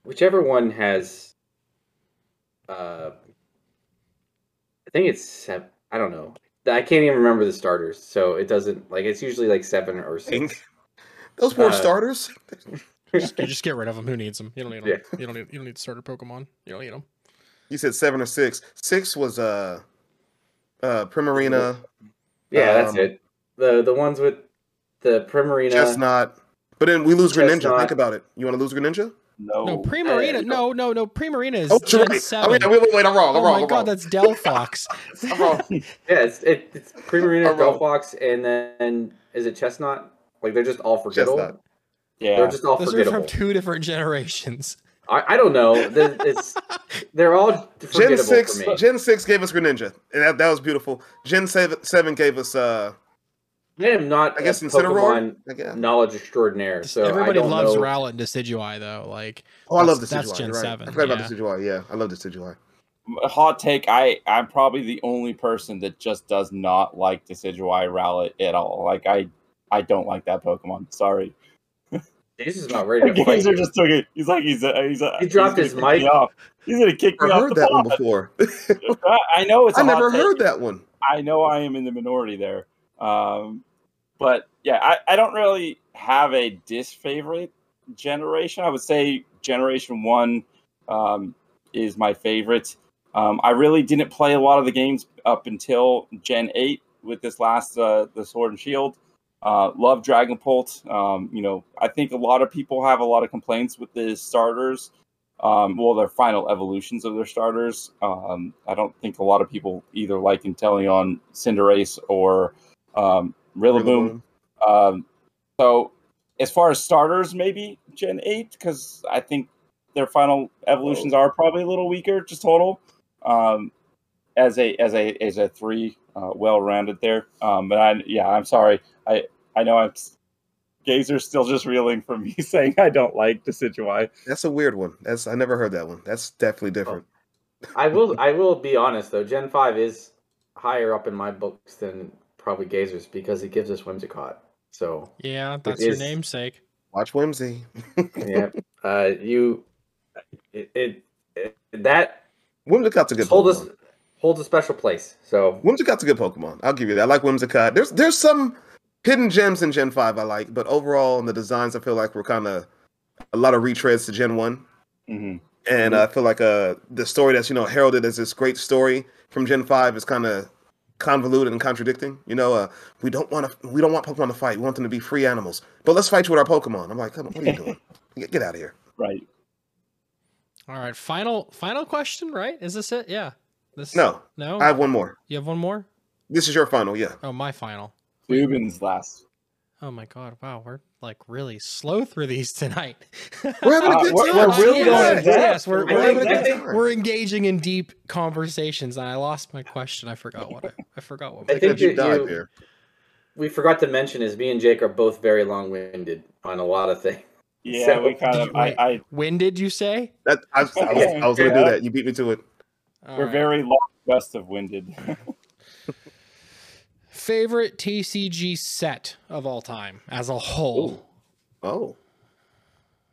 whichever one has uh, I think it's seven. I don't know. I can't even remember the starters, so it doesn't like it's usually like seven or six. Those poor Uh, starters. Just, you just get rid of them. Who needs them? You don't need them. Yeah. You don't need. You don't need starter Pokemon. You don't need them. You said seven or six. Six was uh uh Primarina, Yeah, that's Um, it. The the ones with the Primarina. Chesnaught. But then we lose Greninja. Chesnaught. Think about it. You want to lose Greninja? No, No, Primarina. uh, No, no, no. Primarina is Oh, Gen right. seven. Oh, wait, wait, wait, wait, I'm wrong. I'm wrong. oh wrong. my I'm god, wrong. that's Delphox. I'm wrong. Yeah, it's it, it's Primarina, I'm wrong. Delphox, and then is it Chesnaught? Like they're just all forgettable. Chesnaught. yeah, They're just all Those are from two different generations. I, I don't know. They're, it's they're all Gen six, for me. Gen six gave us Greninja, and that, that was beautiful. Gen seven, seven gave us, uh, I am not I guess, a Incineroar. I guess. knowledge extraordinaire, so Everybody I don't loves know. Rowlet and Decidueye though. Like Oh, I love the That's- Decidueye. that's Gen right. 7, I forgot yeah. about Decidueye. Yeah, I love the Decidueye. a hot take. I I'm probably the only person that just does not like Decidueye Rowlet at all. Like I I don't like that Pokemon. Sorry. Jesus is not ready to fight. Gazer just took it. He's like he's a, he's a, He dropped he's his mic. off. He's gonna kick I me off heard the that one pod. before. I know it's. I I never heard that one. I know I am in the minority there. Um, but yeah, I, I don't really have a disfavorite generation. I would say generation one um, is my favorite. Um, I really didn't play a lot of the games up until Gen 8 with this last, uh, the Sword and Shield. Uh, love Dragapult. Um, you know, I think a lot of people have a lot of complaints with the starters um, well, their final evolutions of their starters. Um, I don't think a lot of people either like Inteleon, Cinderace, or um, Rillaboom. Um, so, as far as starters, maybe Gen 8, because I think their final evolutions are probably a little weaker, just total. Um, as a as a as a three, uh, well rounded there. Um, but I yeah, I'm sorry. I I know I'm Gazer's still just reeling from me saying I don't like Decidueye. That's a weird one. That's I never heard that one. That's definitely different. I will. I will be honest though. Gen five is higher up in my books than probably Gazers because it gives us Whimsicott. So Yeah, that's your is- namesake. Watch Whimsy. yeah, uh, you it, it, it that Whimsicott's a good hold us Pokemon. holds a special place. So Whimsicott's a good Pokemon. I'll give you that. I like Whimsicott. There's there's some hidden gems in Gen 5 I like, but overall in the designs I feel like we're kind of a lot of retreads to Gen 1. Mm-hmm. And I feel like uh the story that's, you know, heralded as this great story from Gen 5 is kind of convoluted and contradicting. You know, uh we don't want to we don't want Pokemon to fight. We want them to be free animals. But let's fight you with our Pokemon. I'm like, come on, what are you doing? Get, get out of here. Right. All right, final final question, right? Is this it? Yeah. This No, No. I have one more. you have one more? This is your final, yeah. Oh, my final. Dubin's last. Oh my god, wow, we're like really slow through these tonight. We're having a Uh, good we're- time. we're really yes, going in depth. yes, we're, We're we're, having a I good think- time. we're engaging in deep conversations, and I lost my question. I forgot what I, I forgot what. I think you that died you- we forgot to mention is me and Jake are both very long winded on a lot of things. Yeah, So- we kind of. I, I when did you say? That, I, I, was, I was going to do that. You beat me to it. All we're right. very long west of winded. favorite TCG set of all time as a whole. Oh.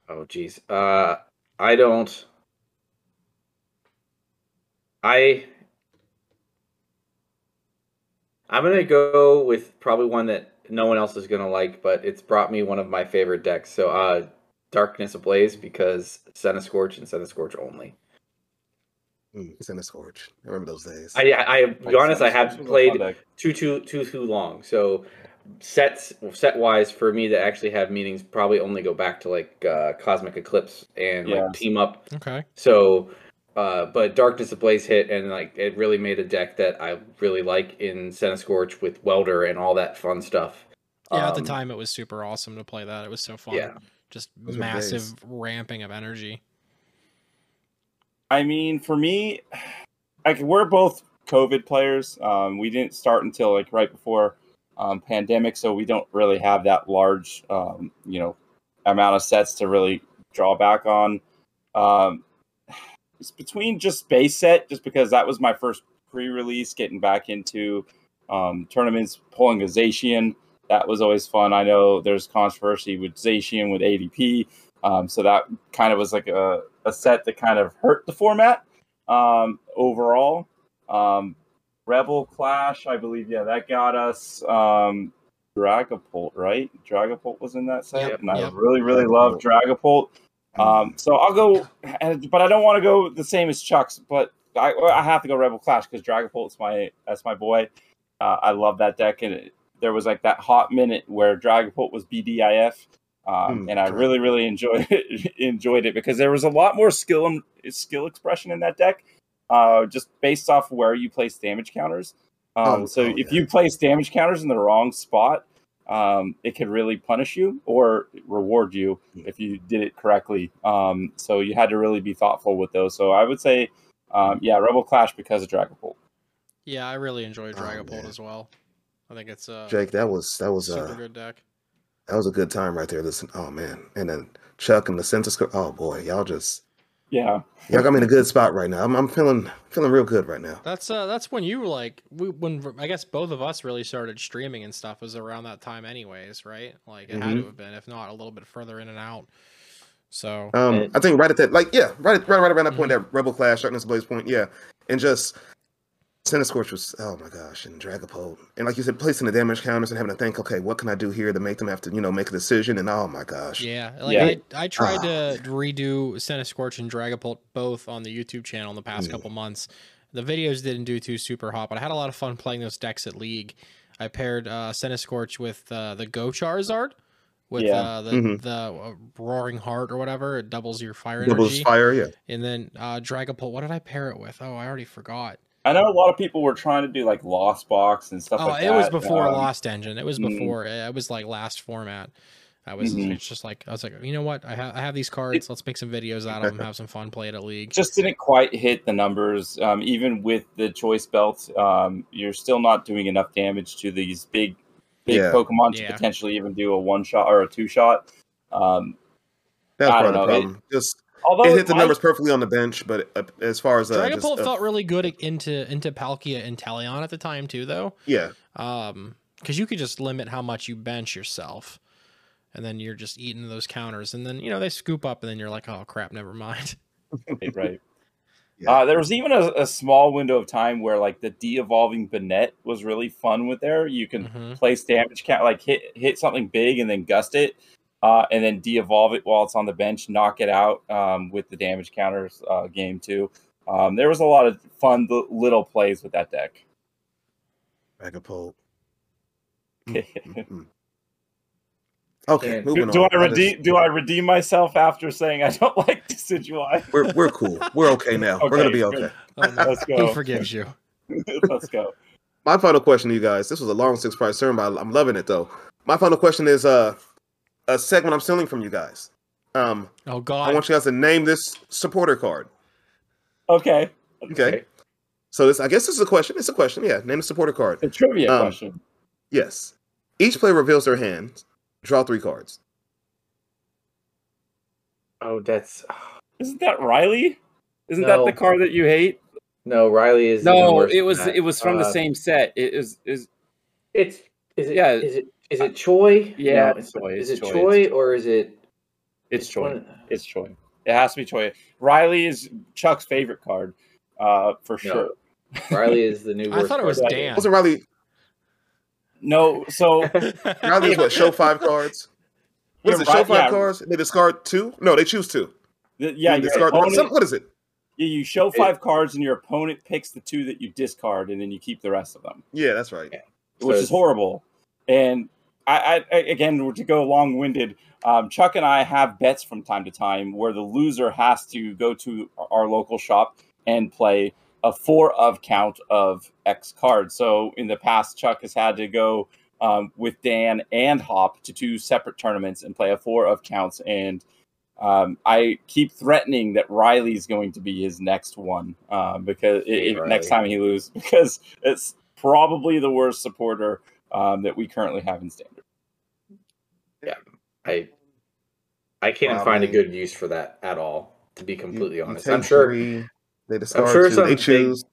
Oh geez. Uh I don't I I'm gonna go with probably one that no one else is gonna like, but it's brought me one of my favorite decks. So uh Darkness Ablaze because Centiskorch and Centiskorch only. Mm, Centiskorch. I remember those days. I I, I be honest, I have Fun played too too too too long. So sets set wise for me to actually have meanings probably only go back to like uh Cosmic Eclipse and like team up Okay. So, uh, but Darkness Ablaze hit, and like it really made a deck that I really like in Centiskorch with Welder and all that fun stuff. Yeah, at the Um, time it was super awesome to play that. It was so fun. Yeah. Just Those massive ramping of energy. I mean, for me, like we're both COVID players. Um, we didn't start until like right before um, pandemic, so we don't really have that large, um, you know, amount of sets to really draw back on. Um, it's between just base set, just because that was my first pre-release, getting back into um, tournaments, pulling a Zacian. That was always fun. I know there's controversy with Zacian with ADP, um, so that kind of was like a, a set that kind of hurt the format. um, overall. Um, Rebel Clash, I believe, yeah, that got us um, Dragapult, right? Dragapult was in that set, Yep, and I yep. really, really love Dragapult. Um, so I'll go, but I don't want to go the same as Chuck's, but I, I have to go Rebel Clash because Dragapult's my that's my boy. Uh, I love that deck, and it, there was like that hot minute where Dragapult was BDIF, um, Hmm, and I Dragapult. really, really enjoyed it, enjoyed it because there was a lot more skill and skill expression in that deck, uh, just based off where you place damage counters. Um, Oh, so oh, if yeah. you place damage counters in the wrong spot, um, it could really punish you or reward you if you did it correctly. Um, so you had to really be thoughtful with those. So I would say, um, yeah, Rebel Clash because of Dragapult. Yeah, I really enjoyed Oh, Dragapult man. as well. I think it's a Jake, that was that was a super uh good deck. That was a good time right there. Listen, oh man, and then Chuck and the Centiskorch. Oh boy, y'all just Yeah, y'all got me in a good spot right now. I'm, I'm feeling feeling real good right now. That's uh that's when you like we, when I guess both of us really started streaming and stuff was around that time anyways, right? Like it had to Mhm. have been, if not a little bit further in and out. So Um, And- I think right at that, like, yeah, right, right, right around that point, Mm-hmm. that Rebel Clash, Darkness Blaze point, yeah, and just Centiskorch was, oh my gosh, and Dragapult, and like you said, placing the damage counters and having to think, okay, what can I do here to make them have to, you know, make a decision, and oh my gosh, yeah, like Yeah. I, I tried Ah. to redo Centiskorch and Dragapult both on the YouTube channel in the past Mm. couple months. The videos didn't do too super hot, but I had a lot of fun playing those decks at League. I paired uh, Centiskorch with uh, the Go Charizard with Yeah. uh, the Mhm. the uh, Roaring Heart or whatever. It doubles your fire doubles energy. fire, yeah, And then uh, Dragapult, what did I pair it with? Oh, I already forgot. I know a lot of people were trying to do like Lost Box and stuff Oh, like it that. was before Um, Lost Engine. It was mm. before. It was like last format. I was. Mhm. It's just like I was like, you know what? I have I have these cards. Let's make some videos out of them. Have some fun. Play it at league. just didn't quite hit the numbers. Um, even with the choice belt, um, you're still not doing enough damage to these big, big Yeah. Pokemon to Yeah. potentially even do a one shot or a two shot. Um, that's part of don't the know, it- problem. just although it hit the I- numbers perfectly on the bench, but uh, as far as uh, Dragapult just, uh, felt really good into into Palkia and Talion at the time too, though. yeah, Um, because you could just limit how much you bench yourself, and then you're just eating those counters, and then you know they scoop up, and then you're like, oh crap, never mind. right, right. Yeah. Uh, there was even a, a small window of time where like the de-evolving Banette was really fun with there. You can Mhm. place damage count, like hit hit something big and then gust it, uh, and then de-evolve it while it's on the bench, knock it out um, with the damage counters uh, game too. Um, there was a lot of fun li- little plays with that deck. Dragapult. do, Mm. Okay, And- moving do on. I just- redeem? Do I redeem myself after saying I don't like Decidueye? we're we're cool. We're okay now. we're gonna be okay. Oh, no. Let's he go. forgives you. Let's go. My final question to you guys. This was a long six part sermon, but I'm loving it though. My final question is uh, a segment I'm stealing from you guys. Um, Oh God! I want you guys to name this supporter card. Okay. Okay. So this, I guess this is a question. It's a question. Yeah. Name the supporter card. A trivia Um, question. Yes. Each player reveals their hand. Draw three cards. Oh, that's Isn't that Riley? Isn't No. that the card that you hate? no. Riley is even No, worse it was it was from the Uh, same set. It is is It's is it Yeah. is it is it Choi? Yeah, No, it's Choi, Is it Choi, Choi or is it? It's Choi. one- It's Choi. It has to be Choi. Riley is Chuck's favorite card, uh, for No. sure. Riley is the new. I thought it was card. Dan. Wasn't Riley? No, so Riley is what? Show five cards. What is Yeah, it? Show five yeah. cards. They discard two. No, they choose two. the- yeah, They discard opponent, some, what is it? yeah, you show five cards and your opponent picks the two that you discard, and then you keep the rest of them, Yeah, that's right. Yeah. which So is horrible. And I, I again to go long winded. Um, Chuck and I have bets from time to time where the loser has to go to our local shop and play a four of count of X cards. So in the past, Chuck has had to go um, with Dan and Hop to two separate tournaments and play a four of counts. And um, I keep threatening that Riley's going to be his next one um, because i Hey, if, next time he loses, because it's probably the worst supporter um, that we currently have in standard. Yeah, I I can't Wow, find a good use for that at all. To be completely you honest, take I'm sure. three, they discard sure two. some They big- choose.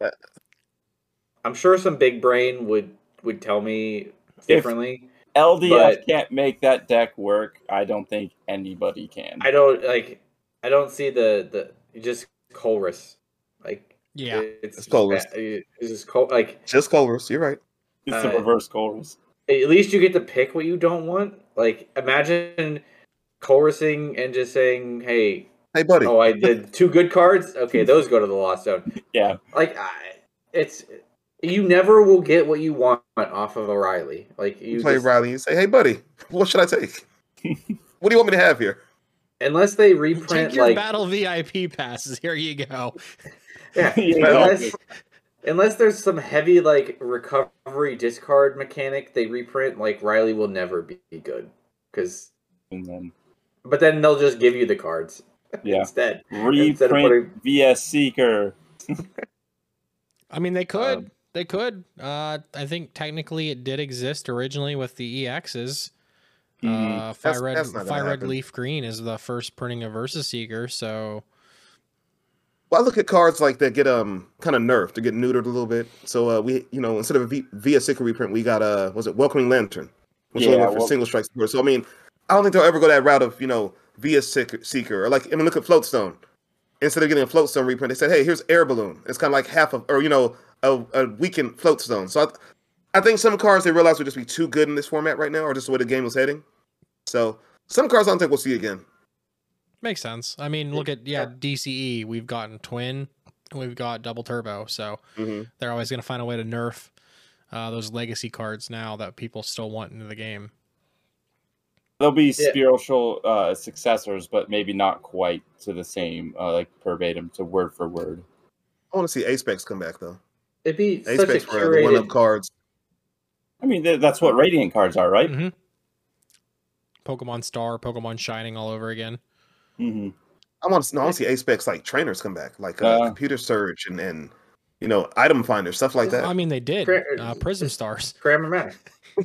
I'm sure some big brain would would tell me differently. LDF But- can't make that deck work. I don't think anybody can. I don't like. I don't see the the just Colress. Like Yeah. it's It's Colress. It's just Col- like Just Colress. You're right. It's the Uh, reverse goals. at least you get to pick what you don't want. Like imagine chorusing and just saying, "Hey, Hey, buddy. oh, I did two good cards. Okay, those go to the lost zone." Yeah. Like I, it's you never will get what you want off of O'Reilly. Like you you play just- Riley and say, "Hey, buddy, what should I take? what do you want me to have here?" unless they reprint Take your like battle VIP passes. Here you go. yeah, Yeah. unless unless there's some heavy like recovery discard mechanic they reprint, like Riley will never be good because. But then they'll just give you the cards yeah. instead. Instead of Reprint VS Seeker. I mean, they could. Um, they could. Uh, I think technically it did exist originally with the EXs. Mhm. Uh, Fire That's- Red, that's Fire Red happen. Leaf Green is the first printing of Versus Seeker. So Well, I look at cards like that get um kind of nerfed, to get neutered a little bit. So uh, we, you know, instead of a v- via Seeker reprint, we got uh, was it Welcoming Lantern, which Yeah, only went for well- single strike support. So I mean, I don't think they'll ever go that route of you know via Seeker, Seeker or like I mean, look at Floatstone. Instead of getting a Floatstone reprint, they said, hey, here's Air Balloon. It's kind of like half of, or you know, a, a weakened Floatstone. So I, I think some cards they realized would just be too good in this format right now, or just the way the game was heading. So some cards I don't think we'll see again. Makes sense. I mean, look at yeah DCE. We've gotten Twin. And we've got Double Turbo. So hmm they're always going to find a way to nerf uh, those legacy cards now that people still want into the game. There'll be Yeah. spiritual uh, successors, but maybe not quite to the same, uh, like verbatim to word for word. I want to see Apex come back though. It'd be such a Apex for one up curated. cards. I mean, that's what radiant cards are, right? Mm-hmm. Pokemon Star, Pokemon Shining all over again. Hmm I want to, no, I want to see Apex like trainers come back, like uh, Uh. computer search and and you know item finder stuff like that. I mean, they did Gra- uh, Prism Stars. Cram-o-matic.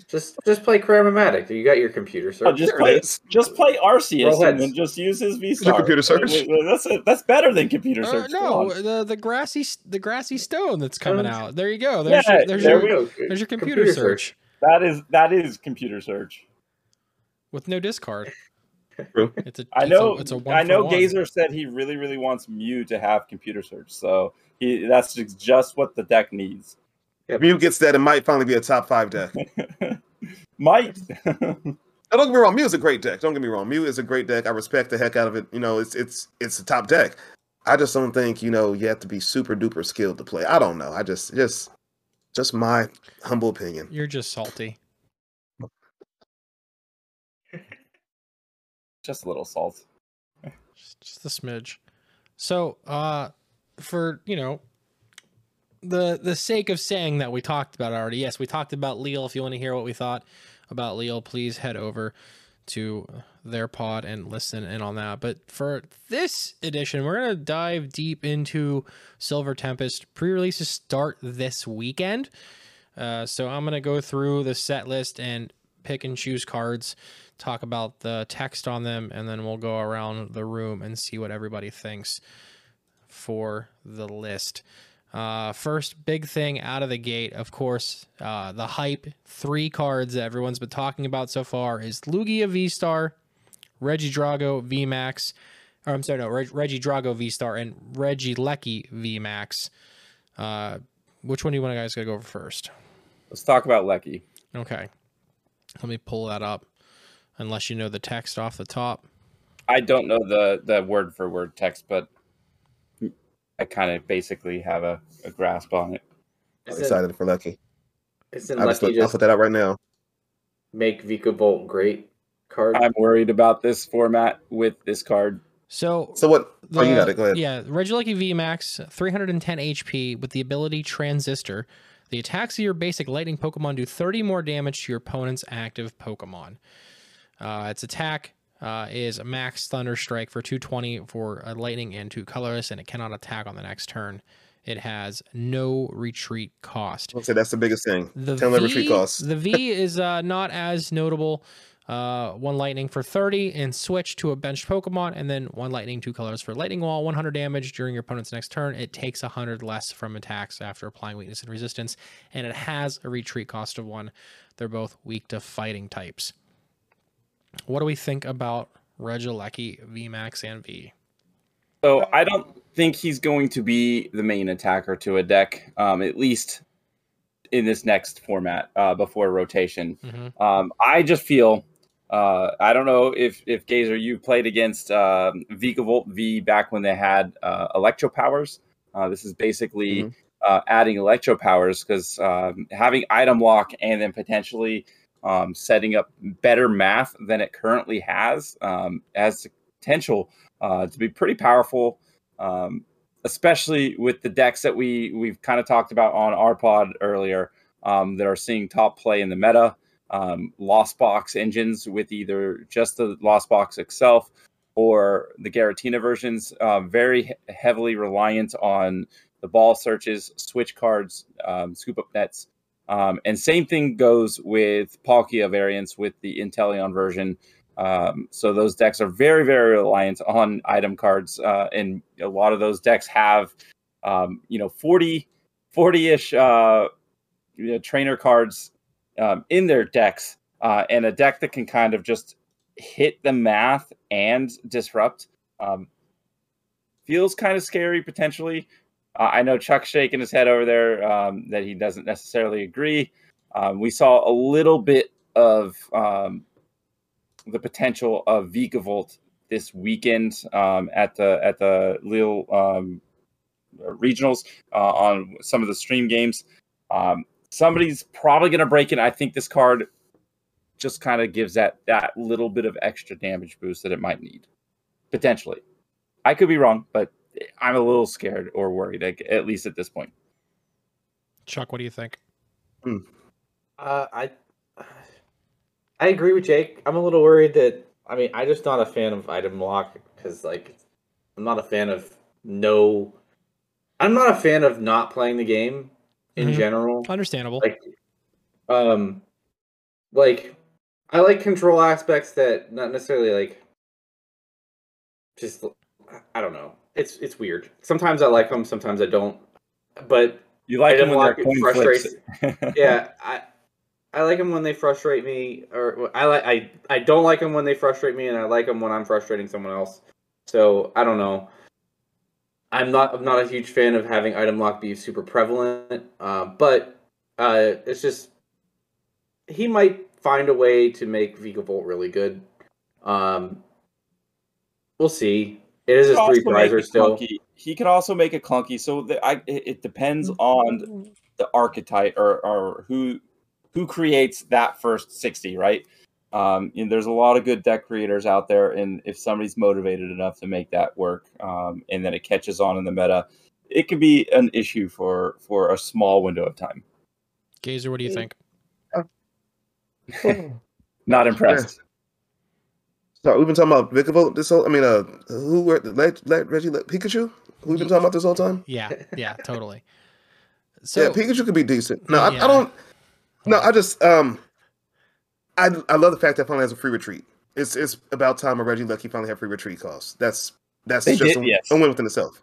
just just play Cram-o-matic. You got your computer, sir. Oh, just There play, just play Arceus and then just use his V star. computer search. That's that's better than computer Uh, search. Come no, the the grassy the grassy stone that's coming Um, out. There you go. There's yeah, your, there's there your, we go. there's your computer, search. that is that is computer search. with no discard. True. It's a I it's know. a, it's a one I know. one. Gazer said he really, really wants Mew to have computer search, so he that's just- just what the deck needs. If Mew gets that, it might finally be a top five deck. Might. Now, don't get me wrong, Mew is a great deck. Don't get me wrong, Mew is a great deck. I respect the heck out of it. You know, it's it's it's a top deck. I just don't think you know you have to be super duper skilled to play. I don't know. I just just just my humble opinion. You're just salty. Just a little salt. Just, a smidge. So, uh, for you know, the the sake of saying that we talked about already. Yes, we talked about Leal. If you want to hear what we thought about Leal, please head over to their pod and listen in on that. But for this edition, we're gonna dive deep into Silver Tempest. Pre-releases start this weekend. Uh, so I'm gonna go through the set list and pick and choose cards, talk about the text on them, and then we'll go around the room and see what everybody thinks for the list. Uh, first big thing out of the gate, of course, uh, the hype three cards that everyone's been talking about so far is Lugia V Star, Regidrago V Max, or I'm sorry, no, Reg- Regidrago V Star and Regieleki V Max. Uh, which one do you want guys to go over first? Let's talk about Lecky. Okay. Let me pull that up. Unless you know the text off the top. I don't know the the word for word text, but I kind of basically have a, a grasp on it. I'm Isn't, excited for Lucky. isn't I'll, just Lucky put, I'll put that out right now. make Vikavolt great card? I'm worried about this format with this card. So, So what? oh, you got it. Go ahead. Yeah, Regieleki VMAX, 310 HP with the ability Transistor. The attacks of your basic lightning Pokemon do 30 more damage to your opponent's active Pokemon. Uh, its attack uh, is Max Thunder Strike for 220 for a lightning and two colorless, and it cannot attack on the next turn. It has no retreat cost. I'll say that's the biggest thing. The Tell v, retreat costs. The V is uh, not as notable. Uh, one lightning for 30 and switch to a bench Pokemon, and then one lightning, two colors for lightning wall, 100 damage during your opponent's next turn. It takes 100 less from attacks after applying weakness and resistance, and it has a retreat cost of one. They're both weak to fighting types. What do we think about Regieleki, VMAX, and V? So I don't think he's going to be the main attacker to a deck, um, at least in this next format uh, before rotation. Mhm. Um, I just feel uh, I don't know if if Gazer you played against um, Vikavolt V back when they had uh, Electro Powers. Uh, this is basically Mhm. uh, adding Electro Powers because um, having item lock and then potentially um, setting up better math than it currently has um, has potential uh, to be pretty powerful. Um, especially with the decks that we we've kind of talked about on our pod earlier um, that are seeing top play in the meta um, Lost Box engines with either just the Lost Box itself or the Giratina versions, uh, very he- heavily reliant on the ball searches, switch cards, um, scoop up nets. Um, and same thing goes with Palkia variants with the Inteleon version. Um, so those decks are very, very reliant on item cards. Uh, and a lot of those decks have, um, you know, 40, 40-ish uh, you know, trainer cards um, in their decks uh, and a deck that can kind of just hit the math and disrupt um, feels kind of scary potentially. Uh, I know Chuck's shaking his head over there um, that he doesn't necessarily agree. Um, we saw a little bit of um, the potential of Vikavolt this weekend um, at the at the Lille um, regionals uh, on some of the stream games. Um, somebody's probably going to break it. I think this card just kind of gives that that little bit of extra damage boost that it might need, potentially. I could be wrong, but I'm a little scared or worried, like, at least at this point. Chuck, what do you think? Uh, I I agree with Jake. I'm a little worried that I mean I'm just not a fan of item lock because like I'm not a fan of no. I'm not a fan of not playing the game in Mhm. general. Understandable. Like, um, like I like control aspects that not necessarily like just I don't know. It's it's weird. Sometimes I like them, sometimes I don't. But You like them when lock they're frustrates- yeah, I I like them when they frustrate me, or I like I I don't like them when they frustrate me, and I like them when I'm frustrating someone else. So I don't know. I'm not I'm not a huge fan of having item lock be super prevalent, uh, but uh, it's just he might find a way to make Vikavolt really good. Um, we'll see. It is He a three also make prizer it still. clunky. He could also make it clunky. So the, I, it it depends on the archetype or, or who who creates that first 60, right? Um, and there's a lot of good deck creators out there, and if somebody's motivated enough to make that work, um, and then it catches on in the meta, it could be an issue for for a small window of time. Gazer, what do you think? Not impressed. So we've been talking about Vikavolt this whole. I mean, uh, who were let, let Reggie let Pikachu? Who we've been talking about this whole time? Yeah, yeah, totally. So yeah, Pikachu could be decent. No, I, Yeah. I don't. No, I just um, I I love the fact that finally has a free retreat. It's it's about time a Regieleki finally had free retreat costs. That's that's They just did, a, yes. a win within itself.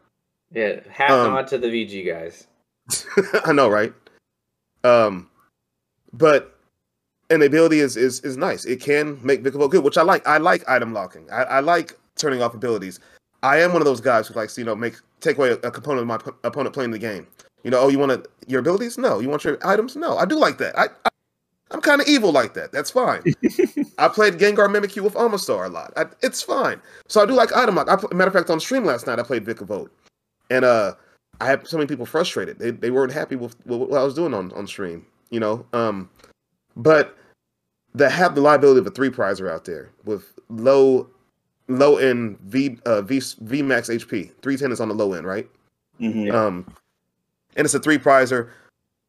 Yeah, hat Um, nod to the VG guys. I know, right? Um, but and the ability is is is nice. It can make Vikavolt good, which I like. I like item locking. I, I like turning off abilities. I am one of those guys who likes you know make take away a, a component of my p- opponent playing the game. You know, oh, you want to, your abilities? No. You want your items? No. I do like that. I, I I'm kind of evil like that. That's fine. I played Gengar Mimikyu with Omastar a lot. I, it's fine. So I do like item lock. I, matter of fact, on stream last night, I played Vikavolt, and uh, I had so many people frustrated. They they weren't happy with, with what I was doing on on stream. You know, um, but they have the liability of a three prizer out there with low low end V uh, V V max HP. Three ten is on the low end, right? Mhm. Um, and it's a three prizer.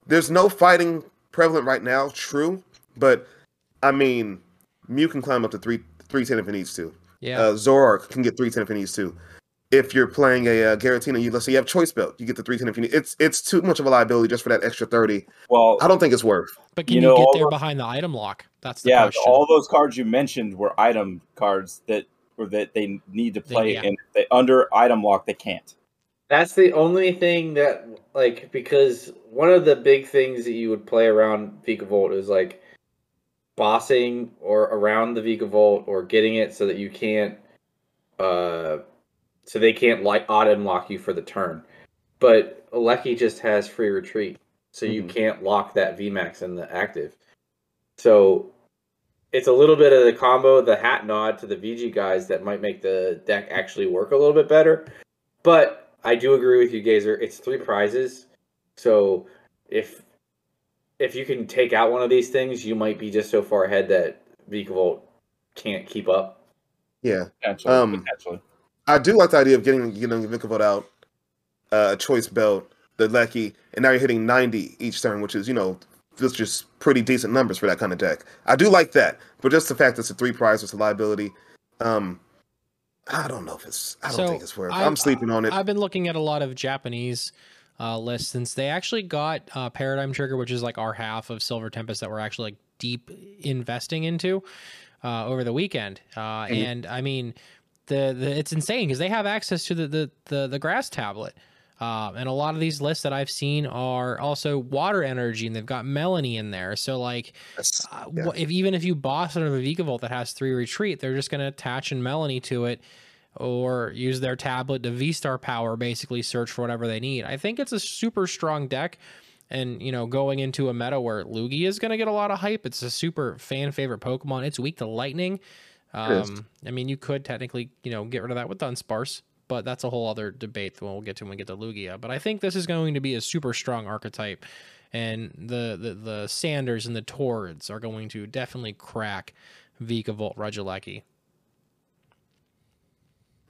There's no fighting prevalent right now, true, but I mean, Mew can climb up to three three ten if it needs to. yeah, Uh, Zoroark can get three ten if it needs to. If you're playing a uh, Giratina, you let's say you have choice belt, you get the three ten if you need. It's it's too much of a liability just for that extra thirty. Well, I don't think it's worth. but can you you, know, get there the- behind the item lock? That's the yeah, question. all those cards you mentioned were item cards that or that they need to They- play, yeah. and they under item lock they can't. That's the only thing that, like, because one of the big things that you would play around Vikavolt is like bossing or around the Vikavolt or getting it so that you can't uh, so they can't like odd unlock you for the turn. But Lecky just has free retreat, so you Mhm. can't lock that VMAX in the active. So it's a little bit of the combo, the hat nod to the VG guys that might make the deck actually work a little bit better. But I do agree with you, Gazer. It's three prizes, so if if you can take out one of these things, you might be just so far ahead that Vikavolt can't keep up. Yeah, Potentially. Um, potentially. I do like the idea of getting getting Vikavolt out uh, a choice belt, the Lecky, and now you're hitting 90 each turn, which is you know that's just pretty decent numbers for that kind of deck. I do like that, but just the fact that it's a three prize, it's a liability. Um, I don't know if it's. I don't So, think it's worth. I- I'm sleeping on it. I've been looking at a lot of Japanese uh, lists since they actually got uh, Paradigm Trigger, which is like our half of Silver Tempest that we're actually like deep investing into uh, over the weekend. Uh, Mhm. And I mean, the, the it's insane because they have access to the the the, the grass tablet. Uh, and a lot of these lists that I've seen are also water energy, and they've got Melanie in there. So like, uh, yeah. if even if you boss of a Vikavolt that has three retreat, they're just going to attach in Melanie to it, or use their tablet to V Star power, basically search for whatever they need. I think it's a super strong deck, and you know, going into a meta where Lugia is going to get a lot of hype. It's a super fan favorite Pokemon. It's weak to Lightning. Um, I mean, you could technically, you know, get rid of that with Dunsparce, but that's a whole other debate that we'll get to when we get to Lugia. But I think this is going to be a super strong archetype, and the the, the Sanders and the Tords are going to definitely crack Vikavolt Regieleki.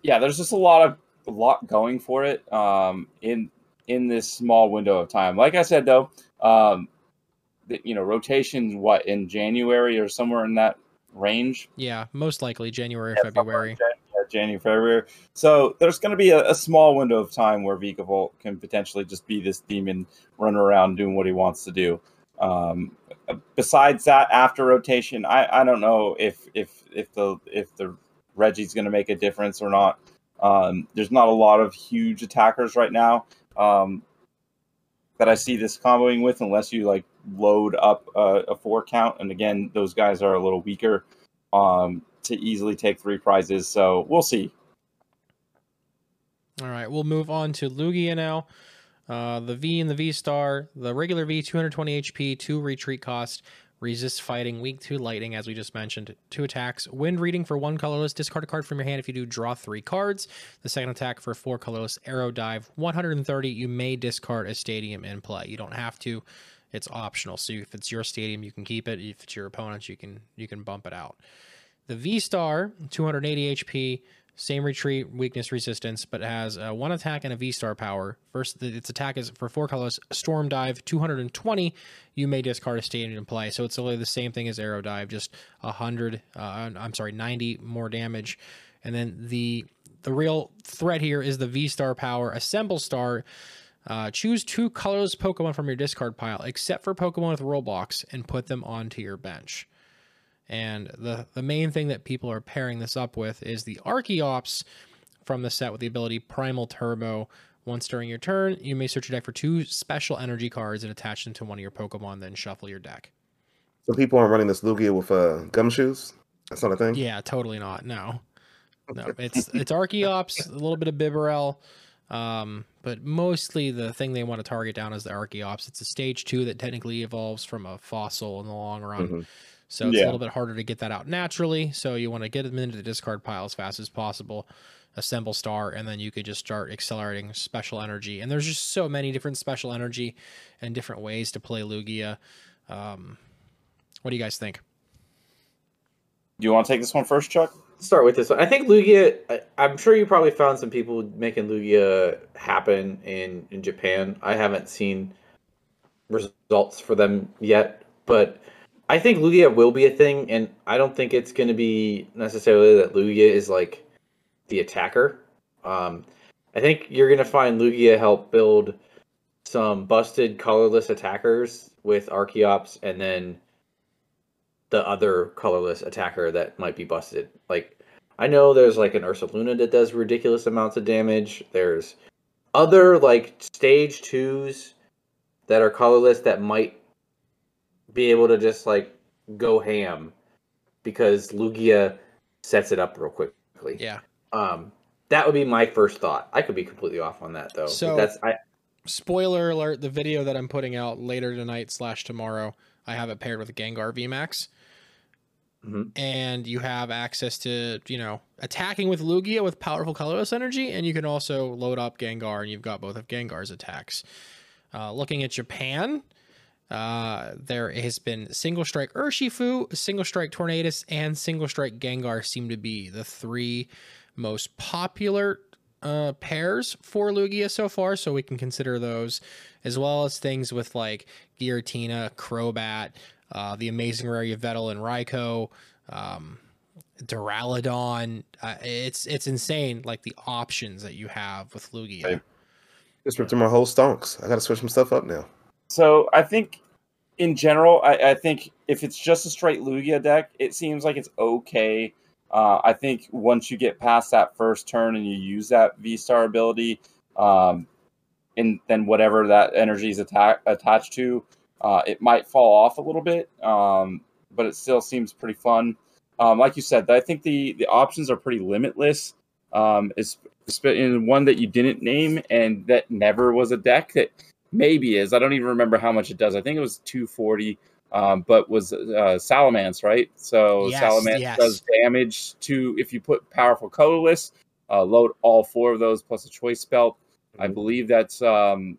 yeah, there's just a lot of a lot going for it um, in in this small window of time. Like I said, though, um, the, you know, rotations what in January or somewhere in that range. Yeah, most likely January Yeah, February. January, February. So there's going to be a, a small window of time where Vikavolt can potentially just be this demon running around doing what he wants to do. Um, besides that, after rotation, I, I don't know if if if the if the Reggie's going to make a difference or not. Um, there's not a lot of huge attackers right now um, that I see this comboing with, unless you like load up a, a four count. And again, those guys are a little weaker um, to easily take three prizes. So we'll see. All right, we'll move on to Lugia now. Uh, the V and the V star, the regular V, 220 HP, two retreat cost, resist fighting, weak to lightning, as we just mentioned, two attacks, wind reading for one colorless, discard a card from your hand if you do draw three cards. The second attack for four colorless, Aero Dive, 130. You may discard a stadium in play. You don't have to. It's optional. So if it's your stadium, you can keep it. If it's your opponent's, you can you can bump it out. The V Star, 280 HP, same retreat, weakness, resistance, but has uh, one attack and a V Star power. First, its attack is for four colors, Storm Dive, 220. You may discard a stadium in play. So it's literally the same thing as Aero Dive, just 100, uh, I'm sorry, 90 more damage. And then the the real threat here is the V Star power, Assemble Star. Uh, choose two colorless Pokemon from your discard pile, except for Pokemon with Rule Box, and put them onto your bench. And the the main thing that people are pairing this up with is the Archeops from the set with the ability Primal Turbo. Once during your turn, you may search your deck for two special energy cards and attach them to one of your Pokemon, then shuffle your deck. So people aren't running this Lugia with uh, Gumshoos. That's not a thing. Yeah, totally not. No, no, it's it's Archeops, a little bit of Bibarel, um, but mostly the thing they want to target down is the Archeops. It's a stage two that technically evolves from a fossil in the long run. Mhm. So it's Yeah. a little bit harder to get that out naturally. So you want to get them into the discard pile as fast as possible, assemble star, and then you could just start accelerating special energy. And there's just so many different special energy and different ways to play Lugia. Um, what do you guys think? Do you want to take this one first, Chuck? Start with this one. I think Lugia. I, I'm sure you probably found some people making Lugia happen in in Japan. I haven't seen results for them yet, but I think Lugia will be a thing, and I don't think it's going to be necessarily that Lugia is like the attacker. Um, I think you're going to find Lugia help build some busted colorless attackers with Archeops, and then the other colorless attacker that might be busted. Like I know there's like an Ursaluna that does ridiculous amounts of damage. There's other like stage twos that are colorless that might be able to just like go ham because Lugia sets it up real quickly. Yeah. Um, that would be my first thought. I could be completely off on that though. So- that's I Spoiler alert: the video that I'm putting out later tonight slash tomorrow, I have it paired with Gengar VMAX. Mhm. And you have access to, you know, attacking with Lugia with powerful colorless energy, and you can also load up Gengar, and you've got both of Gengar's attacks. Uh, looking at Japan, uh, there has been single strike Urshifu, single strike Tornadus, and single strike Gengar seem to be the three most popular uh, pairs for Lugia so far. So we can consider those, as well as things with like Giratina, Crobat, uh, the amazing rare Yveltal and Raikou, um, Duraludon. Uh, it's it's insane, like the options that you have with Lugia. Right. Just ripped through my whole stonks. I got to switch some stuff up now. So I think in general, I, I think if it's just a straight Lugia deck, it seems like it's okay. Uh, I think once you get past that first turn and you use that V Star ability, um, and then whatever that energy is atta- attached to, uh, it might fall off a little bit. Um, but it still seems pretty fun. Um, like you said, I think the the options are pretty limitless. Um, it's in one that you didn't name and that never was a deck that maybe is. I don't even remember how much it does. I think it was 240, um, but was uh, Salamence, right? So Yes, Salamence yes. does damage to if you put powerful colorless. Uh, load all four of those plus a choice spell. I Mhm. believe that's um,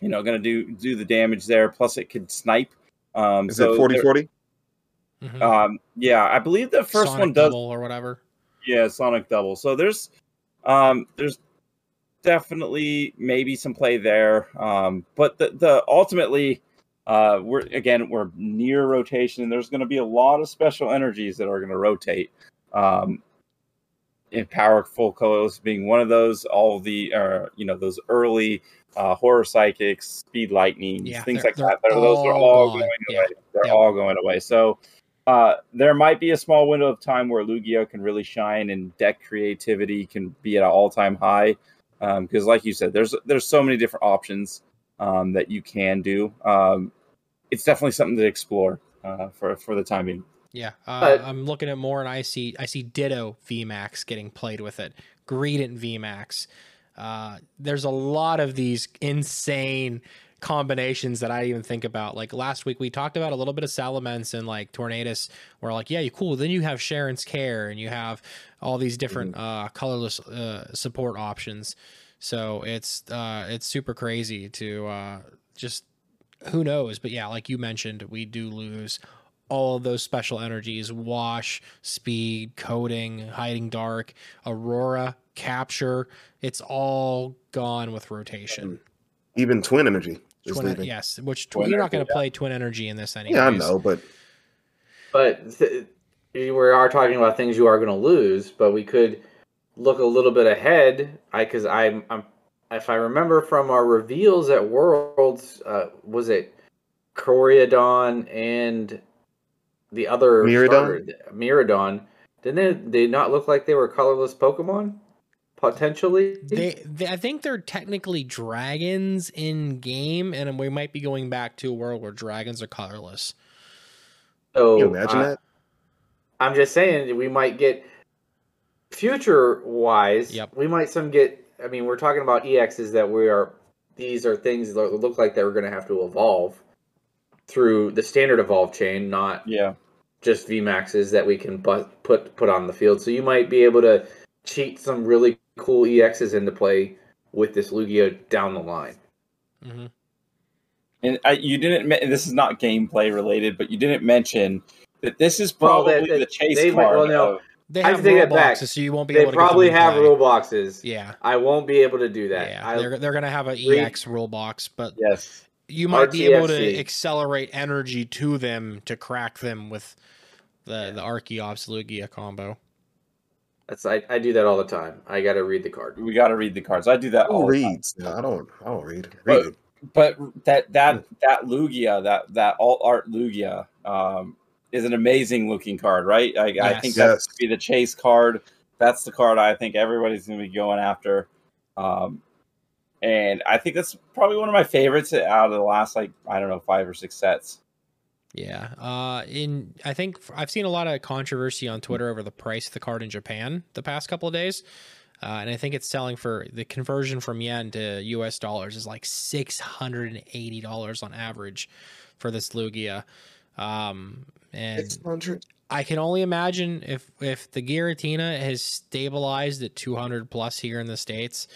you know going to do do the damage there. Plus it could snipe. Um, Is so it 40 there- 40? Mhm. Um, yeah, I believe the first Sonic one does Double or whatever. yeah, Sonic Double. So there's um there's definitely maybe some play there. Um but the the ultimately uh we're again we're near rotation and there's gonna be a lot of special energies that are gonna rotate. Um and powerful colors being one of those, all the uh you know, those early uh horror psychics, speed lightning, Yeah, things like that. they're Those are all all gone. going Yeah. away. They're Yeah. all going away. So uh, there might be a small window of time where Lugia can really shine and deck creativity can be at an all time high. Um, because, like you said, there's there's so many different options um, that you can do. Um, it's definitely something to explore uh, for for the time being. Yeah, uh, But- I'm looking at more, and I see I see Ditto VMAX getting played with it. Greedent VMAX. Uh, there's a lot of these insane combinations that I even think about. Like last week, we talked about a little bit of Salamence and like Tornadus. Where like, yeah, you cool. Then you have Cheren's Care, and you have all these different uh, colorless uh, support options. So it's uh, it's super crazy to uh, just who knows. But yeah, like you mentioned, we do lose all of those special energies wash speed coating hiding dark aurora capture it's all gone with rotation Even twin energy twin, leaving. yes which Twin you're not going energy, to play twin energy in this anyways Yeah, I know, but But th- we are talking about things you are going to lose, but we could look a little bit ahead. I because I'm, I'm if I remember from our reveals at Worlds, uh, was it Koraidon and the other Miraidon? starter, Miraidon? Didn't they, they not look like they were colorless Pokemon? Potentially, they, they i think they're technically dragons in game and we might be going back to a world where dragons are colorless so can you imagine uh, that? I'm just saying we might get future wise. Yep. We might some get. I mean, we're talking about EXs that we are. These are things that look like they're going to have to evolve through the standard evolve chain, not Yeah, just VMAXs that we can bu- put put on the field. So you might be able to cheat some really cool EXs into play with this Lugia down the line. hmm and I, you didn't. me- This is not gameplay related, but you didn't mention that this is Well, probably that- that- the chase they card. well, no. of- they have can take rule that back. boxes so you won't be They able to probably get them have play. rule boxes. yeah I won't be able to do that. yeah I, they're, they're gonna have a Read- ex rule box but yes, you might be able to accelerate energy to them to crack them with the the Archeops Lugia combo. that's I, I do that all the time. I got to read the card. we got to read the cards. I do that all Who the time. reads? No, I don't. I don't read. But- Read. but that that that Lugia, that that alt art Lugia, um, is an amazing looking card, right? I, I Yes. think that's Yes. gonna be the chase card. That's the card I think everybody's going to be going after, um, and I think that's probably one of my favorites out of the last like I don't know five or six sets. Yeah. Uh, in I think I've seen a lot of controversy on Twitter over the price of the card in Japan the past couple of days. Uh, and I think it's selling for the conversion from yen to US dollars is like $680 on average for this Lugia. Um, and 600. I can only imagine if if the Giratina has stabilized at 200 plus here in the states,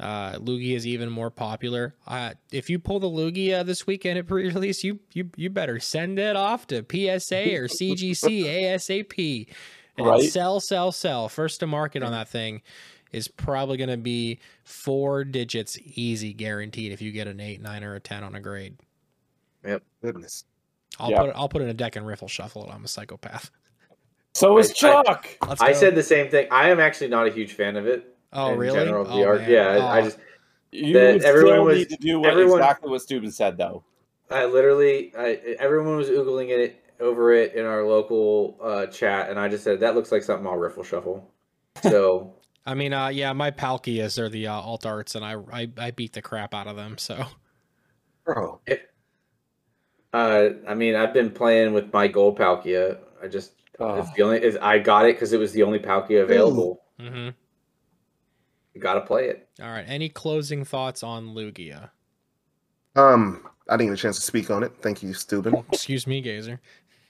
uh, Lugia is even more popular. Uh, if you pull the Lugia this weekend at pre-release, you you you better send it off to PSA or CGC ASAP and Right. sell, sell, sell. First to market on that thing is probably going to be four digits easy guaranteed if you get an eight, nine, or a ten on a grade. Yep. Goodness. I'll Yeah. put I'll put in a deck and riffle shuffle it. I'm a psychopath. So is I- I- Chuck. I said the same thing. I am actually not a huge fan of it. Oh in really? General, oh, the art. man. Yeah, I, I Oh. just You that would everyone still was- need to do what everyone- exactly what St00ben said, though. I literally, I everyone was oogling it over it in our local uh, chat, and I just said that looks like something I'll riffle shuffle. So I mean, uh, yeah, my Palkias are the uh, alt arts, and I, I I beat the crap out of them. So Bro. Uh, I mean, I've been playing with my gold Palkia. I just Oh. it's the only is I got it because it was the only Palkia available. hmm You got to play it. all right. Any closing thoughts on Lugia? Um, I didn't get a chance to speak on it. Thank you, St00ben. Excuse me, Gazer.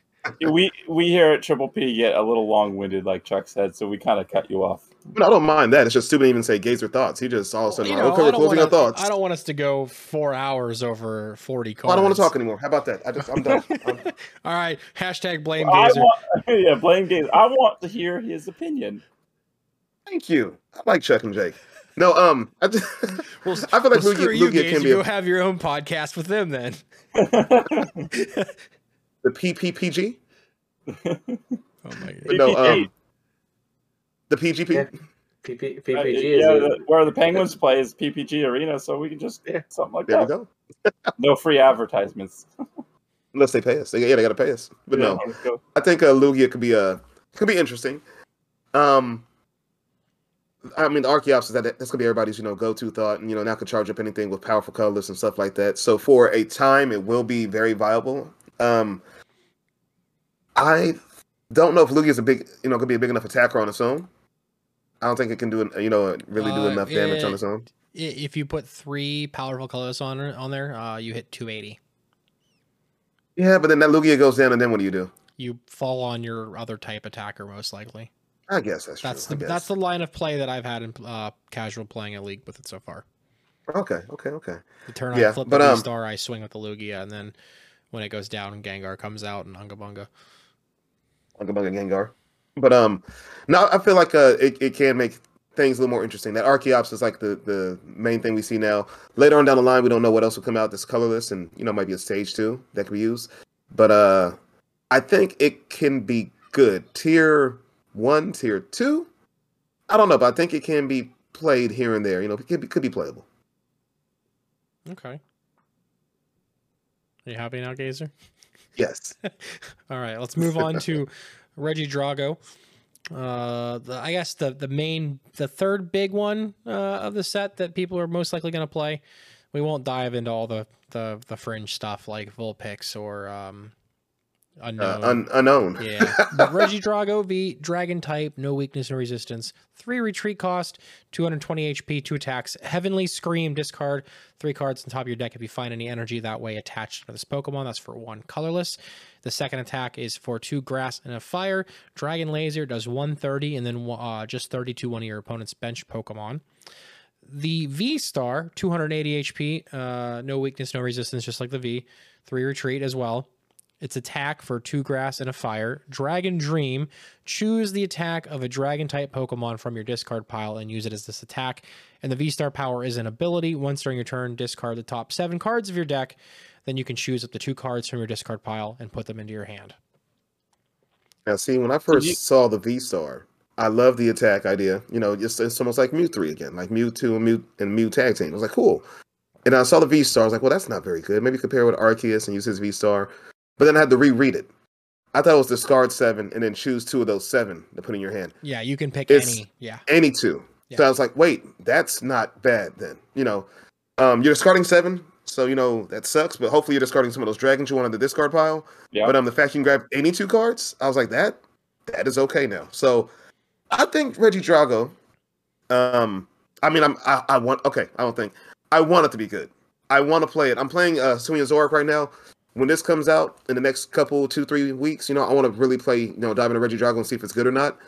we we here at Triple P get a little long winded, like Chuck said, so we kind of cut you off. No, I don't mind that. It's just St00ben even say Gazer thoughts. He just all of a sudden, You know, okay, we're closing our wanna- thoughts. I don't want us to go four hours over forty cards. I don't want to talk anymore. How about that? I just, I'm done. I'm- All right. Hashtag blame I Gazer. want, yeah, blame Gazer. I want to hear his opinion. Thank you. I like Chuck and Jake. No, um, I, just, Well, I feel like well, Lugia, you, Lugia can be Go have your own podcast with them then. the PPPG, Oh my god. but no, um, the PGP. Yeah. PP, PPG is yeah, a- the, where the Penguins play is PPG Arena, so we can just Yeah. something like that. There we go. No free advertisements. Unless they pay us, they, yeah, they got to pay us. But no, Yeah, let's. I think uh, Lugia could be uh could be interesting. Um, I mean, the Archeops is that that's gonna be everybody's you know go to thought, and you know now can charge up anything with powerful colors and stuff like that. So for a time, it will be very viable. Um, I don't know if Lugia is a big you know gonna be a big enough attacker on its own. I don't think it can do it, you know really do Uh, enough damage on its own. If you put three powerful colors on on there, uh, you hit 280. Yeah, but then that Lugia goes down, and then what do you do? You fall on your other type attacker most likely. I guess that's That's true. the that's the line of play that I've had in uh, casual playing a league with it so far. okay, okay, okay. The turn Yeah, I flip but, the um, star, I swing with the Lugia, and then when it goes down, Gengar comes out and Unga Bunga. Unga Bunga Gengar. But um, no, I feel like uh, it, it can make things a little more interesting. That Archeops is like the the main thing we see now. Later on down the line, we don't know what else will come out that's colorless, and you know might be a stage two that could be used. But uh, I think it can be good. Tier one, tier two. I don't know, but I think it can be played here and there. You know, it could be, could be playable. Okay. Are you happy now, Gazer? Yes. All right, let's move on to Regidrago. Uh, the, I guess the the main, the third big one uh, of the set that people are most likely going to play. We won't dive into all the the, the fringe stuff like Vulpix or um, Unown. Uh, un- Unown. Yeah. Reggie Drago V, Dragon type, no weakness, no resistance. Three retreat cost, 220 HP, two attacks. Heavenly Scream, discard three cards on top of your deck if you find any energy that way attached to this Pokemon. That's for one colorless. The second attack is for two grass and a fire. Dragon Laser does 130 and then uh, just 30 to one of your opponent's bench Pokemon. The V Star, 280 HP, uh, no weakness, no resistance, just like the V. Three retreat as well. Its attack for two grass and a fire. Dragon Dream. Choose the attack of a dragon type Pokemon from your discard pile and use it as this attack. And the V Star power is an ability. Once during your turn, discard the top seven cards of your deck. Then you can choose up to two cards from your discard pile and put them into your hand. Now, see, when I first you- saw the V Star, I love the attack idea. You know, it's, it's almost like Mew three again, like Mew two and Mew and Mew tag team. I was like, cool. And I saw the V Star. I was like, well, that's not very good. Maybe compare it with Arceus and use his V Star. But then I had to reread it. I thought it was discard seven and then choose two of those seven to put in your hand. Yeah, you can pick It's- any. Yeah. Any two. So I was like, wait, that's not bad then. You know, um, you're discarding seven, so you know that sucks. But hopefully, you're discarding some of those dragons you want on the discard pile. Yeah. But um, the fact you can grab any two cards, I was like, that that is okay now. So I think Regidrago Um, I mean, I'm I, I want okay. I don't think I want it to be good. I want to play it. I'm playing uh Hisuian Zoroark right now. When this comes out in the next couple two three weeks, you know, I want to really play. You know, dive into Regidrago and see if it's good or not.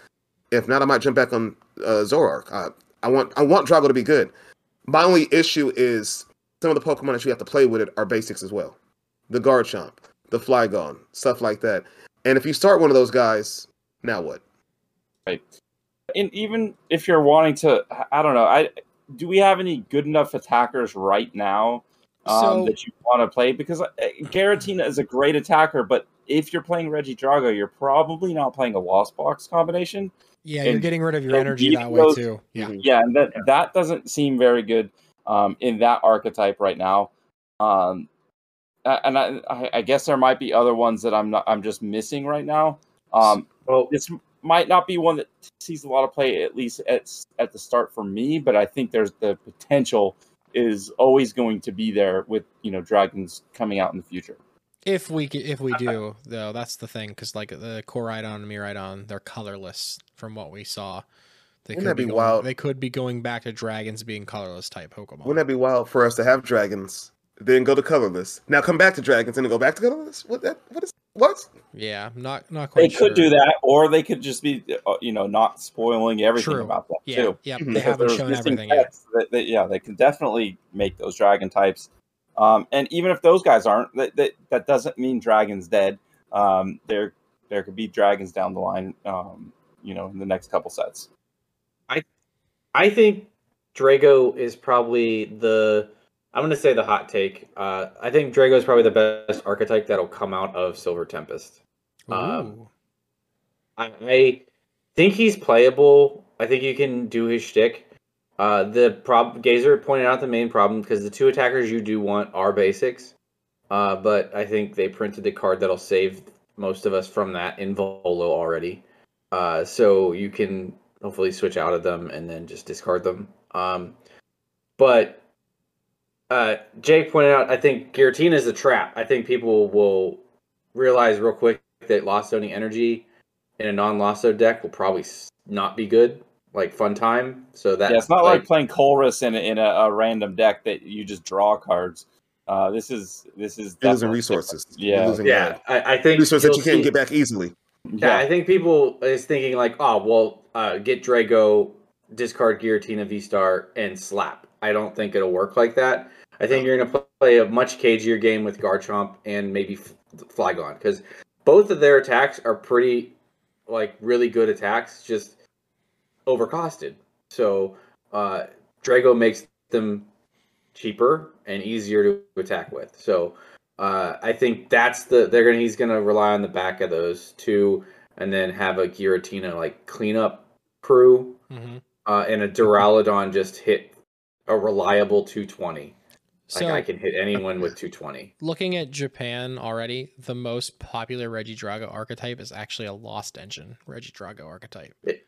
If not, I might jump back on uh. Uh, I want I want Drago to be good. My only issue is some of the Pokemon that you have to play with it are basics as well. The Garchomp, the Flygon, stuff like that. And if you start one of those guys, now what? Right. And even if you're wanting to, I don't know. I do we have any good enough attackers right now um, So- that you want to play? Because uh, Giratina is a great attacker, but if you're playing Regidrago, you're probably not playing a Lost Box combination. Yeah, you're And getting rid of your energy that way those- too. Yeah. Mhm. Yeah, and that that doesn't seem very good um, in that archetype right now. Um, and I, I- I guess there might be other ones that I'm not. I'm just missing right now. Um, Well, this might not be one that sees a lot of play at least at at the start for me, but I think there's the potential is always going to be there with you know dragons coming out in the future. If we if we do though, that's the thing because like the Koraidon and Miraidon, they're colorless from what we saw. They Wouldn't could that be going, wild? They could be going back to dragons being colorless type Pokemon. Wouldn't that be wild for us to have dragons, then go to colorless, now come back to dragons, and then go back to colorless? What that? What is what? yeah, not not quite They quite. could do that, or they could just be uh, you know not spoiling everything True. about that Yeah, too. yeah. Mhm. They haven't there's shown everything yet. that- that- yeah, they can definitely make those dragon types. Um, and even if those guys aren't, that, that, that doesn't mean dragons dead. Um, there there could be dragons down the line. Um, you know, in the next couple sets. I i think Drago is probably the. I'm going to say the hot take. Uh, I think Drago is probably the best archetype that'll come out of Silver Tempest. Um, I, I think he's playable. I think you can do his shtick. Uh, the prob Gazer pointed out the main problem because the two attackers you do want are basics. Uh, but I think they printed the card that'll save most of us from that in Volo already. Uh, so you can hopefully switch out of them and then just discard them. Um, but uh, Jake pointed out, I think Giratina is a trap. I think people will realize real quick that Lost Zoning Energy in a non-Lasso deck will probably not be good, like fun time. So that yeah, it's not like, playing Colress in a, in a, a random deck that you just draw cards. Uh, this is this is losing definitely resources. Yeah. Losing yeah, I, I think resources that you'll can't get back easily. different. Yeah, I think people is thinking like, oh well, uh, get Drago, discard Giratina V Star, and slap. I don't think it'll work like that. I think you're gonna play a much cagier game with Garchomp and maybe Flygon because both of their attacks are pretty, like really good attacks, just overcosted. So uh, Drago makes them cheaper and easier to attack with. So uh, I think that's the they're gonna he's gonna rely on the back of those two, and then have a Giratina like cleanup crew, hmm uh, and a Duraludon just hit a reliable 220. So like I can hit anyone with 220. looking at Japan already, the most popular Regidrago archetype is actually a Lost Engine Regidrago archetype. Hey,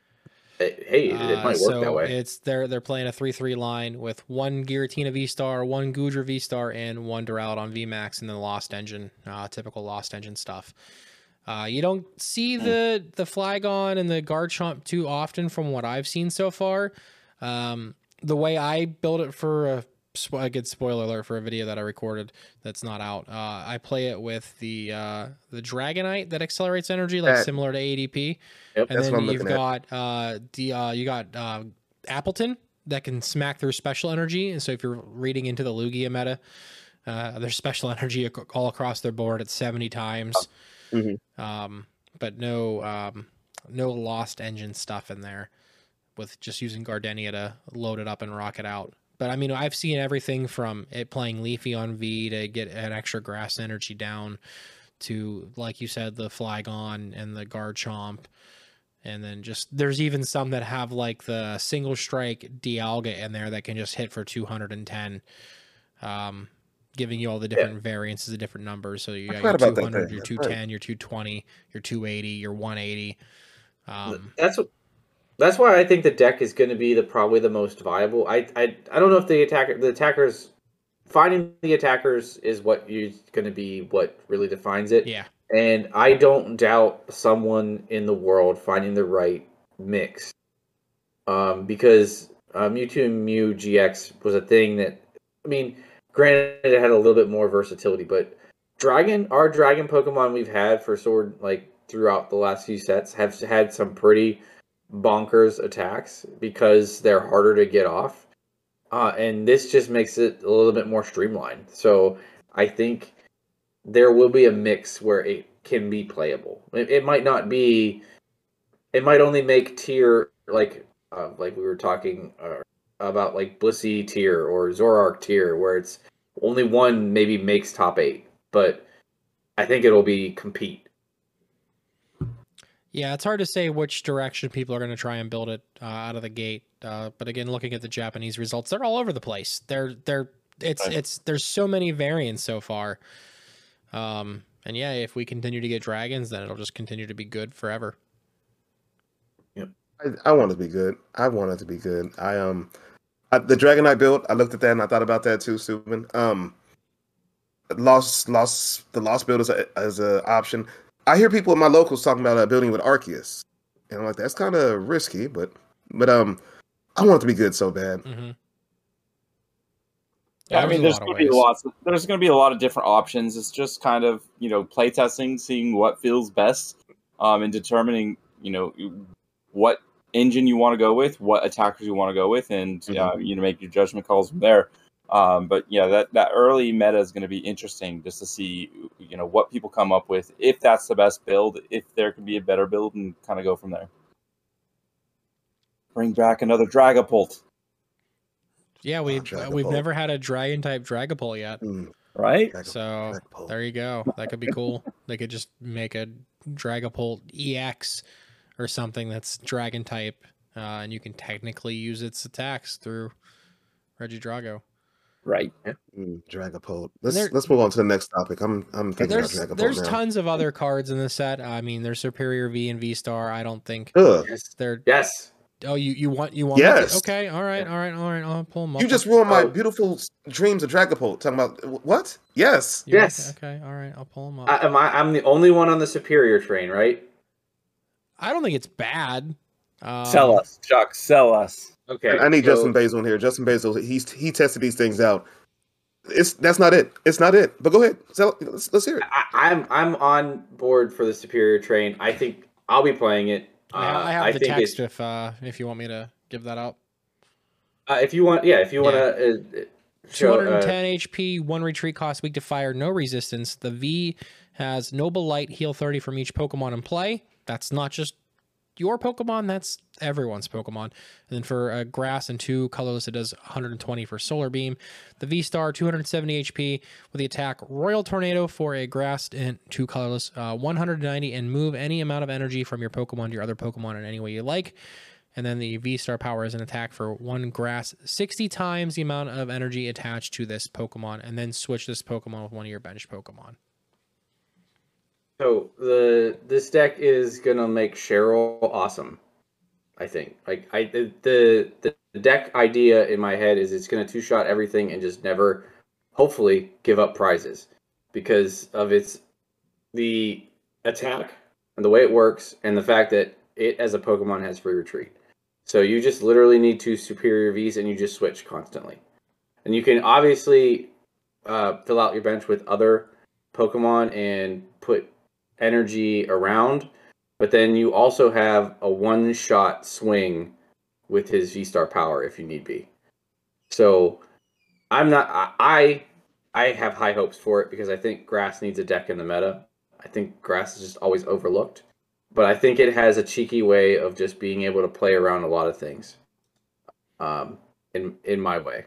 hey, it, it Uh, might work so that way. It's they're they're playing a three three line with one Giratina V Star, one Goodra V Star, and one Duraludon V Max, and then Lost Engine, uh, typical Lost Engine stuff. Uh, you don't see Hmm. the the Flygon and the Garchomp too often from what I've seen so far. Um, the way I build it for a, a good spoiler alert for a video that I recorded that's not out. Uh, I play it with the uh, the Dragonite that accelerates energy, like That- similar to ADP. Yep. And then you've got uh, the uh, you got uh, Appletun that can smack through special energy, and so if you're reading into the Lugia meta, uh, there's special energy all across their board at 70 times. Mhm. Um, but no um, no lost engine stuff in there with just using Gardenia to load it up and rock it out. But I mean, I've seen everything from it playing Leafeon V to get an extra grass energy down to, like you said, the Flygon and the Garchomp. And then just there's even some that have like the single strike Dialga in there that can just hit for 210, um, giving you all the different variances of different numbers. So you got your about that 200, thing. your That's 210, your 220, your 280, your 180. Um, that's what. That's why I think the deck is going to be the probably the most viable. I I, I don't know if the attacker the attackers finding the attackers is what is going to be what really defines it. yeah. And I don't doubt someone in the world finding the right mix. Um, because uh, Mewtwo and Mew GX was a thing that, I mean, granted it had a little bit more versatility, but Dragon, our Dragon Pokemon we've had for Sword, like throughout the last few sets, have had some pretty bonkers attacks because they're harder to get off. Uh, and this just makes it a little bit more streamlined. So I think there will be a mix where it can be playable. It, it might not be. It might only make tier like uh, like we were talking uh, about like Blissey tier or Zoroark tier, where it's only one maybe makes top eight, but I think it'll be compete. Yeah, it's hard to say which direction people are going to try and build it uh, out of the gate. Uh, but again, looking at the Japanese results, they're all over the place. They're they're it's Right. it's there's so many variants so far. Um, and yeah, if we continue to get dragons, then it'll just continue to be good forever. I, I want it to be good. I want it to be good. I um, I, the dragon I built, I looked at that and I thought about that too, Stephen. Um, lost, lost the lost build as a as a option. I hear people in my locals talking about uh, building with Arceus, and I'm like, that's kind of risky, but but um, I want it to be good so bad. Mm-hmm. Yeah, I mean, there's going to be lots. Of, there's going to be a lot of different options. It's just kind of you know playtesting, seeing what feels best, um, and determining you know what engine you want to go with, what attackers you want to go with, and uh, you know make your judgment calls from there. Um, but yeah, that that early meta is going to be interesting just to see you know what people come up with, if that's the best build, if there can be a better build, and kind of go from there. Bring back another Dragapult, Yeah, we Oh, Dragapult. we've never had a dragon type Dragapult yet. Mm, right? Dragapult, So Dragapult. there you go. That could be cool. they could just make a Dragapult EX or something that's dragon type, uh, and you can technically use its attacks through Regidrago. Right. Mm, Dragapult. Let's There- let's move on to the next topic. I'm I'm thinking There's about Dragapult there's now. tons of other cards in the set. I mean, there's Serperior V and V Star. I don't think Ugh. Yes. they're. Yes. Oh, you you want you want? Yes. Okay. All right. All right. All right. I'll pull them up. You just ruined my Oh. beautiful dreams of Dragapult. Talking about what? Yes. You want- Yes. Okay. All right. I'll pull them up. I, am I, I'm the only one on the Serperior train, right? I don't think it's bad. Um, sell us, Chuck. Sell us. Okay. I need so- Justin Basil in here. Justin Basil, he's he tested these things out. It's that's not it. It's not it. But go ahead. So let's, let's hear it. I, I'm I'm on board for the Serperior train. I think I'll be playing it. Uh, I, I have the think text it- if uh if you want me to give that out. uh, if you want, yeah, if you want to uh, show. Uh, 210 HP, one retreat cost, weak to fire, no resistance. The V has Noble Light, heal 30 from each Pokemon in play. That's not just your Pokemon, that's everyone's Pokemon. And then for uh, Grass and two colorless, it does 120 for Solar Beam. The V Star, 270 HP with the attack Royal Tornado for a Grass and two colorless, uh, 190, and move any amount of energy from your Pokemon to your other Pokemon in any way you like. And then the V Star power is an attack for one grass, 60 times the amount of energy attached to this Pokemon, and then switch this Pokemon with one of your bench Pokemon. So the this deck is gonna make Cheryl awesome. I think. Like I the the the deck idea in my head is it's gonna two shot everything and just never, hopefully, give up prizes because of its the attack and the way it works and the fact that it as a Pokemon has free retreat. So you just literally need two Serperior Vs and you just switch constantly. And you can obviously uh, fill out your bench with other Pokemon and put energy around, but then you also have a one shot swing with his V Star power if you need be. So I'm not I I have high hopes for it because I think grass needs a deck in the meta. I think grass is just always overlooked. But I think it has a cheeky way of just being able to play around a lot of things. Um in in my way.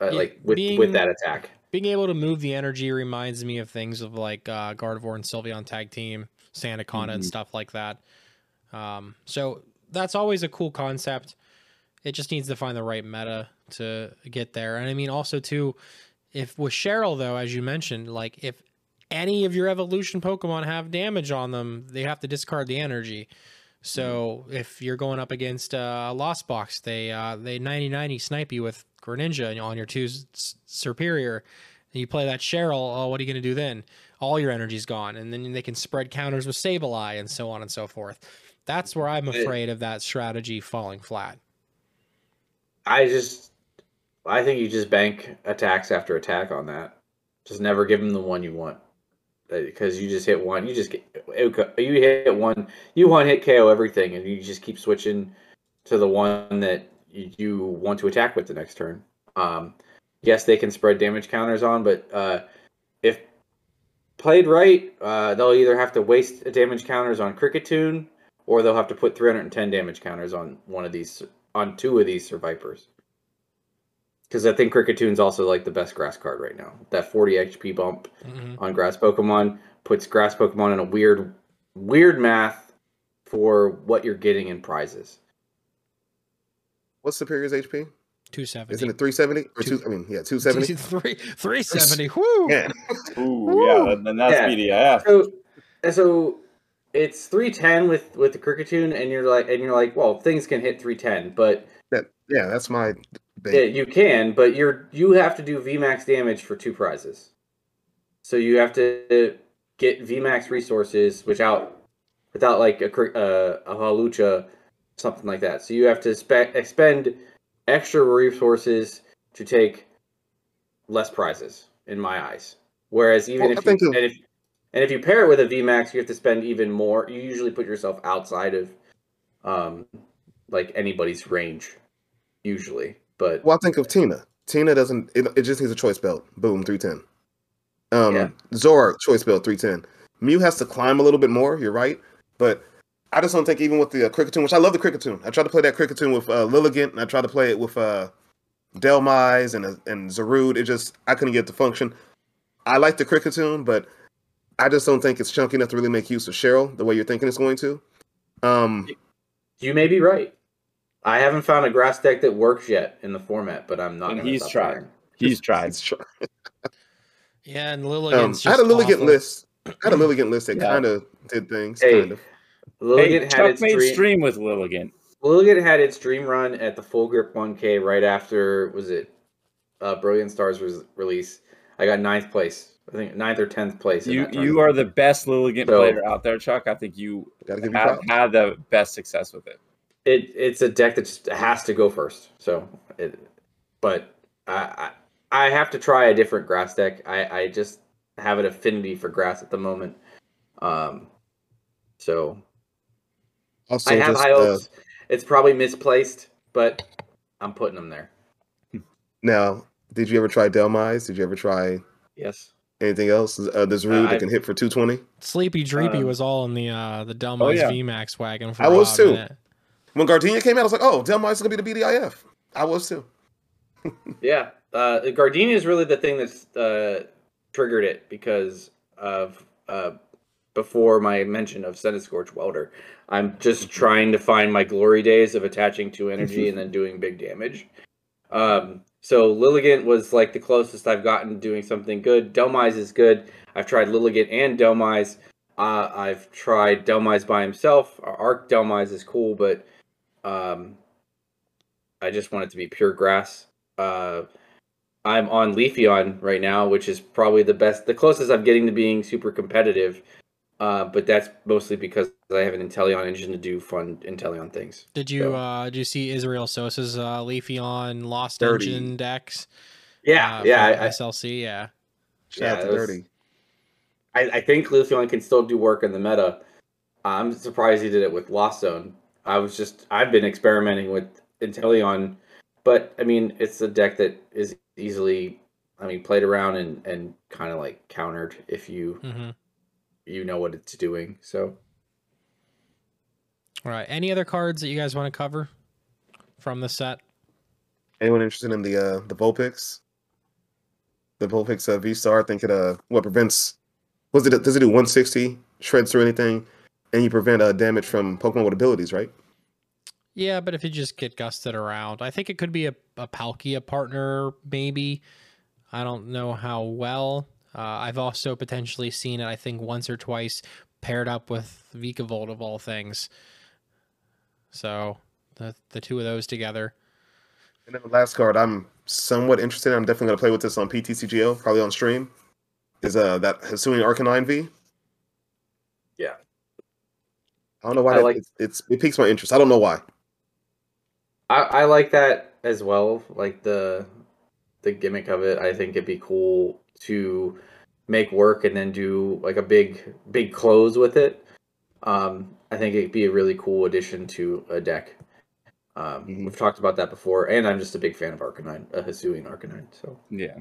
Uh, like with being- with that attack. Being able to move the energy reminds me of things of like uh, Gardevoir and Sylveon tag team, Santa Sandaconda, and Mhm. stuff like that. Um, so that's always a cool concept. It just needs to find the right meta to get there. And I mean, also too, if with Cheryl though, as you mentioned, like if any of your evolution Pokemon have damage on them, they have to discard the energy. So if you're going up against uh, a Lost Box, they uh, they 90-90 snipe you with Greninja on your two s- Serperior, and you play that Cheryl. Oh, what are you going to do then? All your energy's gone, and then they can spread counters with Sableye and so on and so forth. That's where I'm afraid of that strategy falling flat. I just, I think you just bank attacks after attack on that. Just never give them the one you want, uh, because you just hit one. You just get you hit one. You one hit KO everything, and you just keep switching to the one that you, want to attack with the next turn. Um, yes, they can spread damage counters on, but uh, if played right, uh, they'll either have to waste damage counters on Kricketune, or they'll have to put 310 damage counters on one of these, on two of these Serperiors. Because I think Kricketune's also like the best grass card right now. That 40 HP bump Mhm. on grass Pokemon puts grass Pokemon in a weird, weird math for what you're getting in prizes. What's Serperior's HP? 270. Isn't it 370 or two? I mean, yeah, 270. Three, 370. Whoo! Yeah, Ooh, yeah, then- then that's Yeah. BDIF. So, so it's 310 with with the Kricketune, and you're like, and you're like, well, things can hit 310, but that, yeah, that's my. Big, Yeah, you can, but you're you have to do VMAX damage for two prizes. So you have to get VMAX resources without without like a uh, a Hawlucha, something like that. So you have to spe- expend extra resources to take less prizes in my eyes. Whereas even Well, if you, think and if and if you pair it with a VMAX, you have to spend even more. You usually put yourself outside of um like anybody's range usually. But Well, I think of Tina. Tina doesn't. It, it just needs a choice belt. Boom, three ten. Um, Yeah. Zora choice belt three ten. Mew has to climb a little bit more. You're right, but I just don't think even with the uh, Kricketune, which I love the Kricketune. I tried to play that Kricketune with uh, Lilligant, and I tried to play it with uh, Dhelmise and uh, and Zarude. It just I couldn't get it to function. I like the Kricketune, but I just don't think it's chunky enough to really make use of Cheryl the way you're thinking it's going to. Um, You may be right. I haven't found a grass deck that works yet in the format, but I'm not. And gonna he's stop tried. trying. He's tried. it's tr- Yeah, and um, Lilligant's I had a just Lilligant awful. list. I had a Lilligant list that Yeah. kind of did things. Hey, kind of. Lilligant Hey, had Chuck its made dream. stream with Lilligant. Lilligant had its dream run at the Full Grip 1K right after was it uh, Brilliant Stars was release. I got ninth place. I think ninth or tenth place. You you are the best Lilligant So- player out there, Chuck. I think you Gotta give you have props. had the best success with it. it it's a deck that just has to go first. So it, but I, I I have to try a different grass deck. I I just have an affinity for grass at the moment. Um, so Also, I have just, high uh, it's probably misplaced, but I'm putting them there. now, did you ever try Dhelmise? Did you ever try Yes. anything else? Uh, there's Rude I- that can hit for 220. Sleepy Dreepy Um, was all in the uh the Dhelmise oh, yeah. VMAX wagon for I a was too. minute. When Gardenia came out, I was like, oh, Dhelmise is going to be the BDIF. I was too. Yeah. Uh, Gardenia is really the thing that's uh, triggered it because of uh, before my mention of Scorch Welder. I'm just trying to find my glory days of attaching to energy and then doing big damage. Um, so Lilligant was like the closest I've gotten doing something good. Dhelmise is good. I've tried Lilligant and Dhelmise. Uh, I've tried Dhelmise by himself. Arc Dhelmise is cool, but um, I just want it to be pure grass. Uh, I'm on Leafeon right now, which is probably the best, the closest I'm getting to being super competitive. Uh, but that's mostly because I have an Inteleon engine to do fun Inteleon things. Did you So- uh did you see Israel Sosa's uh Leafeon Lost Dirty. Engine decks? Yeah, uh, yeah. for I, SLC, yeah. Shout out Yeah, to was- Dirty. I, I think Leafeon can still do work in the meta. I'm surprised he did it with Lost Zone. I was just I've been experimenting with Inteleon, but I mean it's a deck that is easily I mean played around and and kind of like countered if you hmm you know what it's doing. So All right. Any other cards that you guys want to cover from the set? Anyone interested in the uh, the Vulpix? The Vulpix uh, V Star, I think it uh what prevents was it does it do 160 shreds through anything, and you prevent uh, damage from Pokemon with abilities, right? Yeah, but if you just get gusted around, I think it could be a, a Palkia partner, maybe. I don't know how well. Uh, I've also potentially seen it, I think, once or twice paired up with Vikavolt of all things. So the the two of those together. And then the last card I'm somewhat interested in, I'm definitely going to play with this on PTCGO, probably on stream, is uh that Hisuian Arcanine V. Yeah. I don't know why I that- like- it's, it's it piques my interest. I don't know why. I, I like that as well. Like the the gimmick of it, I think it'd be cool to make work and then do like a big big close with it. Um, I think it'd be a really cool addition to a deck. Um, Mhm. We've talked about that before, and I'm just a big fan of Arcanine, a Hisuian Arcanine. So Yeah.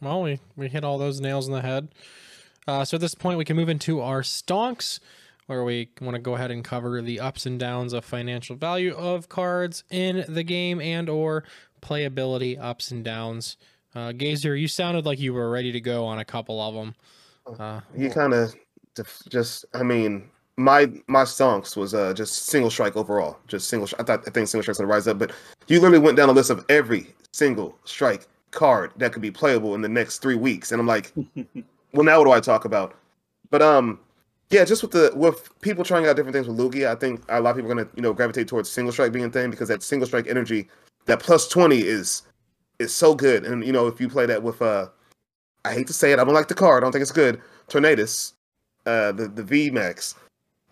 Well, we, we hit all those nails in the head. Uh, so at this point, we can move into our stonks, where we want to go ahead and cover the ups and downs of financial value of cards in the game and or playability ups and downs. Uh, Gazer, you sounded like you were ready to go on a couple of them. Uh, You kind of just, I mean, my my stonks was uh just single strike overall, just single. I thought I think single strike's gonna rise up, but you literally went down a list of every single strike card that could be playable in the next three weeks, and I'm like, well, now what do I talk about? But um, yeah, just with the with people trying out different things with Lugia, I think a lot of people are gonna you know gravitate towards single strike being a thing because that single strike energy, that plus twenty is is so good, and you know if you play that with uh, I hate to say it, I don't like the card, I don't think it's good. Tornadus, uh, the the V Max,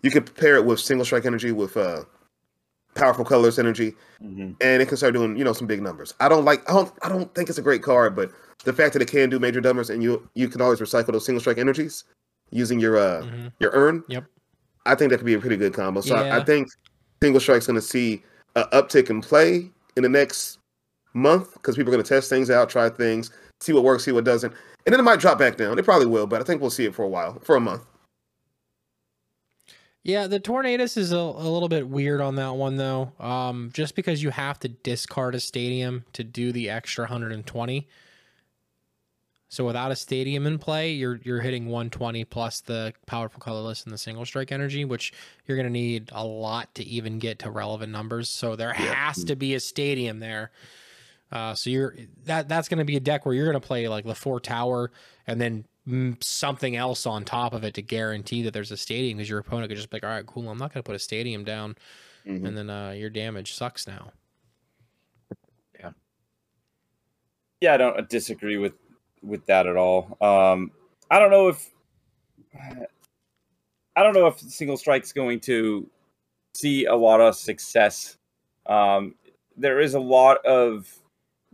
you could pair it with single strike energy with uh, powerful colors energy, hmm and it can start doing you know some big numbers. I don't like I don't I don't think it's a great card, but the fact that it can do major numbers and you you can always recycle those single strike energies using your uh mhm. your urn. Yep. I think that could be a pretty good combo. So I, I think single strike's going to see an uptick in play in the next month because people are going to test things out, try things, see what works, see what doesn't, and then it might drop back down. It probably will, but I think we'll see it for a while, for a month. Yeah, the Tornadus is a, a little bit weird on that one though. Um, just because you have to discard a stadium to do the extra 120. So without a stadium in play, you're you're hitting 120 plus the powerful colorless and the single strike energy, which you're gonna need a lot to even get to relevant numbers. So there Yeah. has to be a stadium there. Uh, so you're that that's gonna be a deck where you're gonna play like the four tower and then something else on top of it to guarantee that there's a stadium because your opponent could just be like, all right, cool, I'm not going to put a stadium down, Mhm. and then uh, your damage sucks now. Yeah. Yeah, I don't disagree with with that at all. Um, I don't know if I don't know if single strike's going to see a lot of success. Um, there is a lot of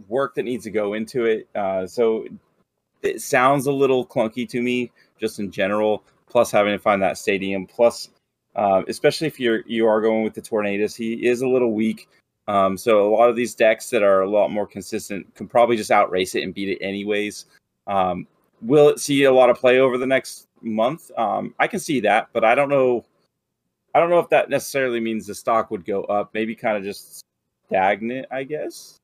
work that needs to go into it, uh, so it sounds a little clunky to me, just in general. Plus, having to find that stadium, plus, um, especially if you're you are going with the Tornadus, he is a little weak. Um, so a lot of these decks that are a lot more consistent can probably just outrace it and beat it anyways. Um, will it see a lot of play over the next month? Um, I can see that, but I don't know. I don't know if that necessarily means the stock would go up. Maybe kind of just stagnant, I guess.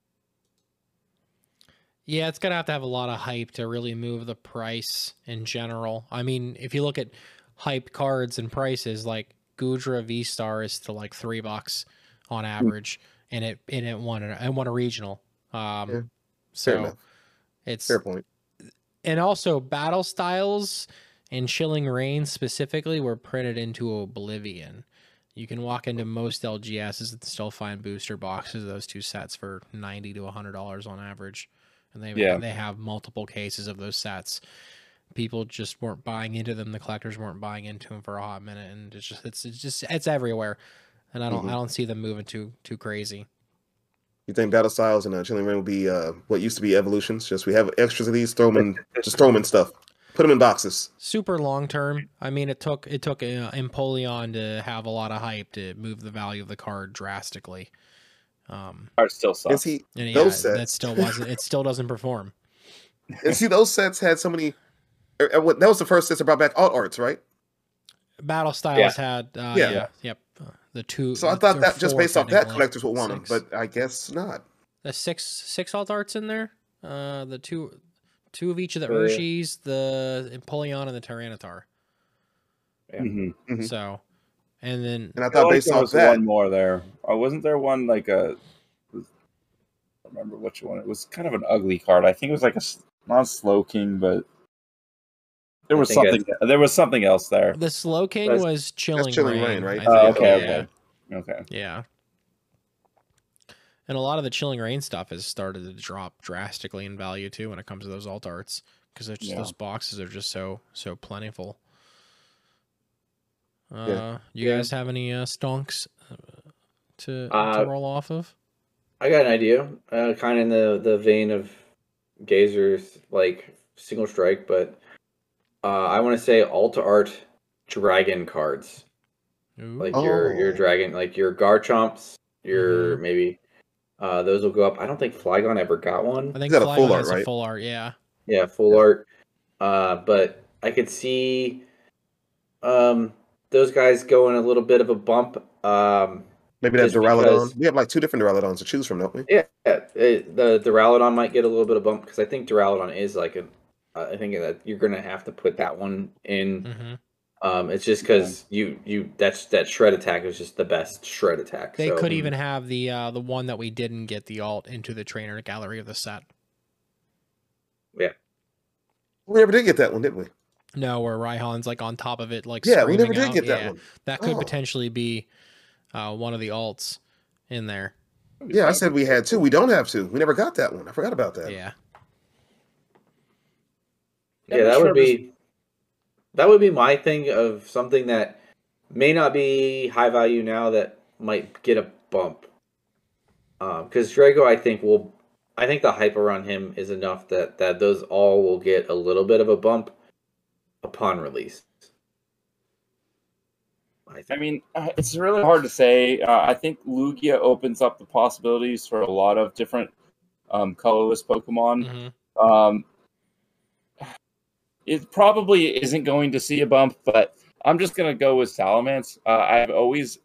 Yeah, it's gonna have to have a lot of hype to really move the price in general. I mean, if you look at hype cards and prices, like Goodra V Star is to like three bucks on average, and it and it won a, it won a regional. Um, Yeah, so enough. it's Fair point. and also battle styles and Chilling Reign specifically were printed into oblivion you can walk into most lgs's and still find booster boxes of those two sets for 90 to 100 dollars on average and they Yeah. they have multiple cases of those sets people just weren't buying into them the collectors weren't buying into them for a hot minute and it's just it's, it's just it's everywhere and i don't Mhm. i don't see them moving too too crazy You think battle styles and uh, Chilling Reign will be uh, what used to be evolutions? Just we have extras of these, throw them in, just throw them in stuff, put them in boxes. super long term. I mean, it took it took uh, Empoleon to have a lot of hype to move the value of the card drastically. Um, Art still And sucks. see, and yeah, those that sets, still wasn't. It still doesn't perform. and see those sets had so many. er, er, That was the first sets that brought back alt arts, right? Battle Styles had, uh, Yeah. yeah. yep, uh, the two. So I thought that just based off that, technically. collectors would want them, but I guess not. the six six alt arts in there. Uh, the two two of each of the Oh, yeah. Urshis, the Empoleon, and the Tyranitar. Yeah. Mhm. Mhm. So, and then And I I thought feel like based there off was that, one more there. Or wasn't there one like a? I don't remember which one. It was kind of an ugly card. I think it was like a s- not a slow king, but there was think I- something. There was something else there. the Slow King That's- was Chilling, Chilling Reign, Reign, right? I Oh, okay, yeah. okay, okay. Yeah. And a lot of the Chilling Reign stuff has started to drop drastically in value too when it comes to those alt arts because Yeah. those boxes are just so so plentiful. Uh, Yeah. you Yeah. guys have any uh, stonks? Uh, to, Uh, to roll off of? I got an idea, uh, kind of in the the vein of Gazer's like single strike, but uh, I want to say Alta Art Dragon cards, Ooh. like your your Oh. dragon, like your Garchomps, your Mhm. maybe uh, those will go up. I don't think Flygon ever got one. I think got a Flygon full art, has a right? full art. Yeah. Yeah, full art. Uh, but I could see um, those guys going a little bit of a bump. Um, Maybe that Just Duraludon. because- We have like two different Duraludons to choose from, don't we? yeah, it, the Duraludon might get a little bit of bump because I think Duraludon is like an. I think that you're gonna have to put that one in. hmm Um, it's just because you you that's that shred attack is just the best shred attack. They so- could even have the uh, the one that we didn't get the alt into the trainer gallery of the set. Yeah, we never did get that one, did we? No, where Raihan's like on top of it, like Yeah, we never did out. get that Yeah, one. That could Oh. potentially be uh, one of the alts in there. Yeah, I said we had two. We don't have two. We never got that one. I forgot about that. Yeah. Yeah, that would be that would be my thing of something that may not be high value now that might get a bump. Because Drago, I think will, I think the hype around him is enough that that those all will get a little bit of a bump upon release. I I mean, uh, it's really hard to say. Uh, I think Lugia opens up the possibilities for a lot of different um, colorless Pokemon. hmm Um, it probably isn't going to see a bump, but I'm just going to go with Salamence. Uh, I've always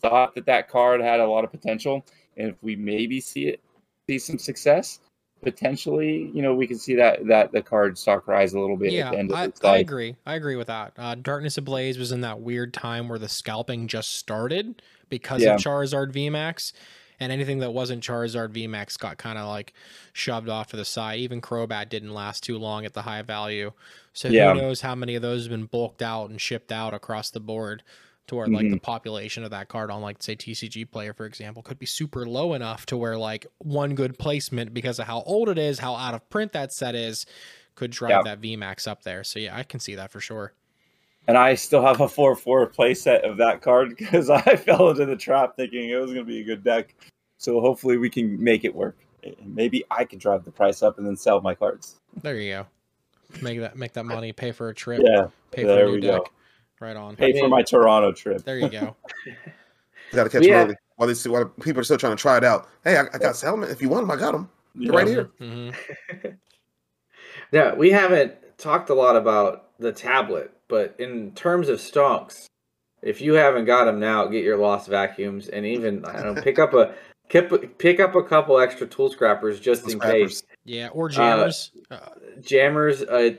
thought that that card had a lot of potential, and if we maybe see it see some success, potentially, you know, we can see that that the card stock rise a little bit Yeah, at the end of I, I agree. I agree with that. Uh, Darkness Ablaze was in that weird time where the scalping just started because Yeah. of Charizard VMAX, and anything that wasn't Charizard VMAX got kind of like shoved off to the side. Even Crobat didn't last too long at the high value. So Yeah. who knows how many of those have been bulked out and shipped out across the board to where like Mm-hmm. the population of that card on like say TCG player for example could be super low enough to where like one good placement because of how old it is, how out of print that set is, could drive Yeah. that VMAX up there. So yeah, I can see that for sure. And I still have a 4 4 playset of that card because I fell into the trap thinking it was going to be a good deck. So hopefully we can make it work. Maybe I can drive the price up and then sell my cards. There you go. Make that make that money pay for a trip, Yeah, pay for there a new we deck. go. Right on. pay for mean- my Toronto trip. There you go. Got to catch Yeah. them early while they see while people are still trying to try it out. Hey, I, I got Salmon. If you want them, I got them. They're right Yeah. here. hmm Yeah, we haven't talked a lot about the tablet, but in terms of stonks, if you haven't got them now, get your lost vacuums and even I don't know, pick up a pick, pick up a couple extra tool scrappers just in Scrappers. case. Yeah, or jammers. Uh, Jammers, uh,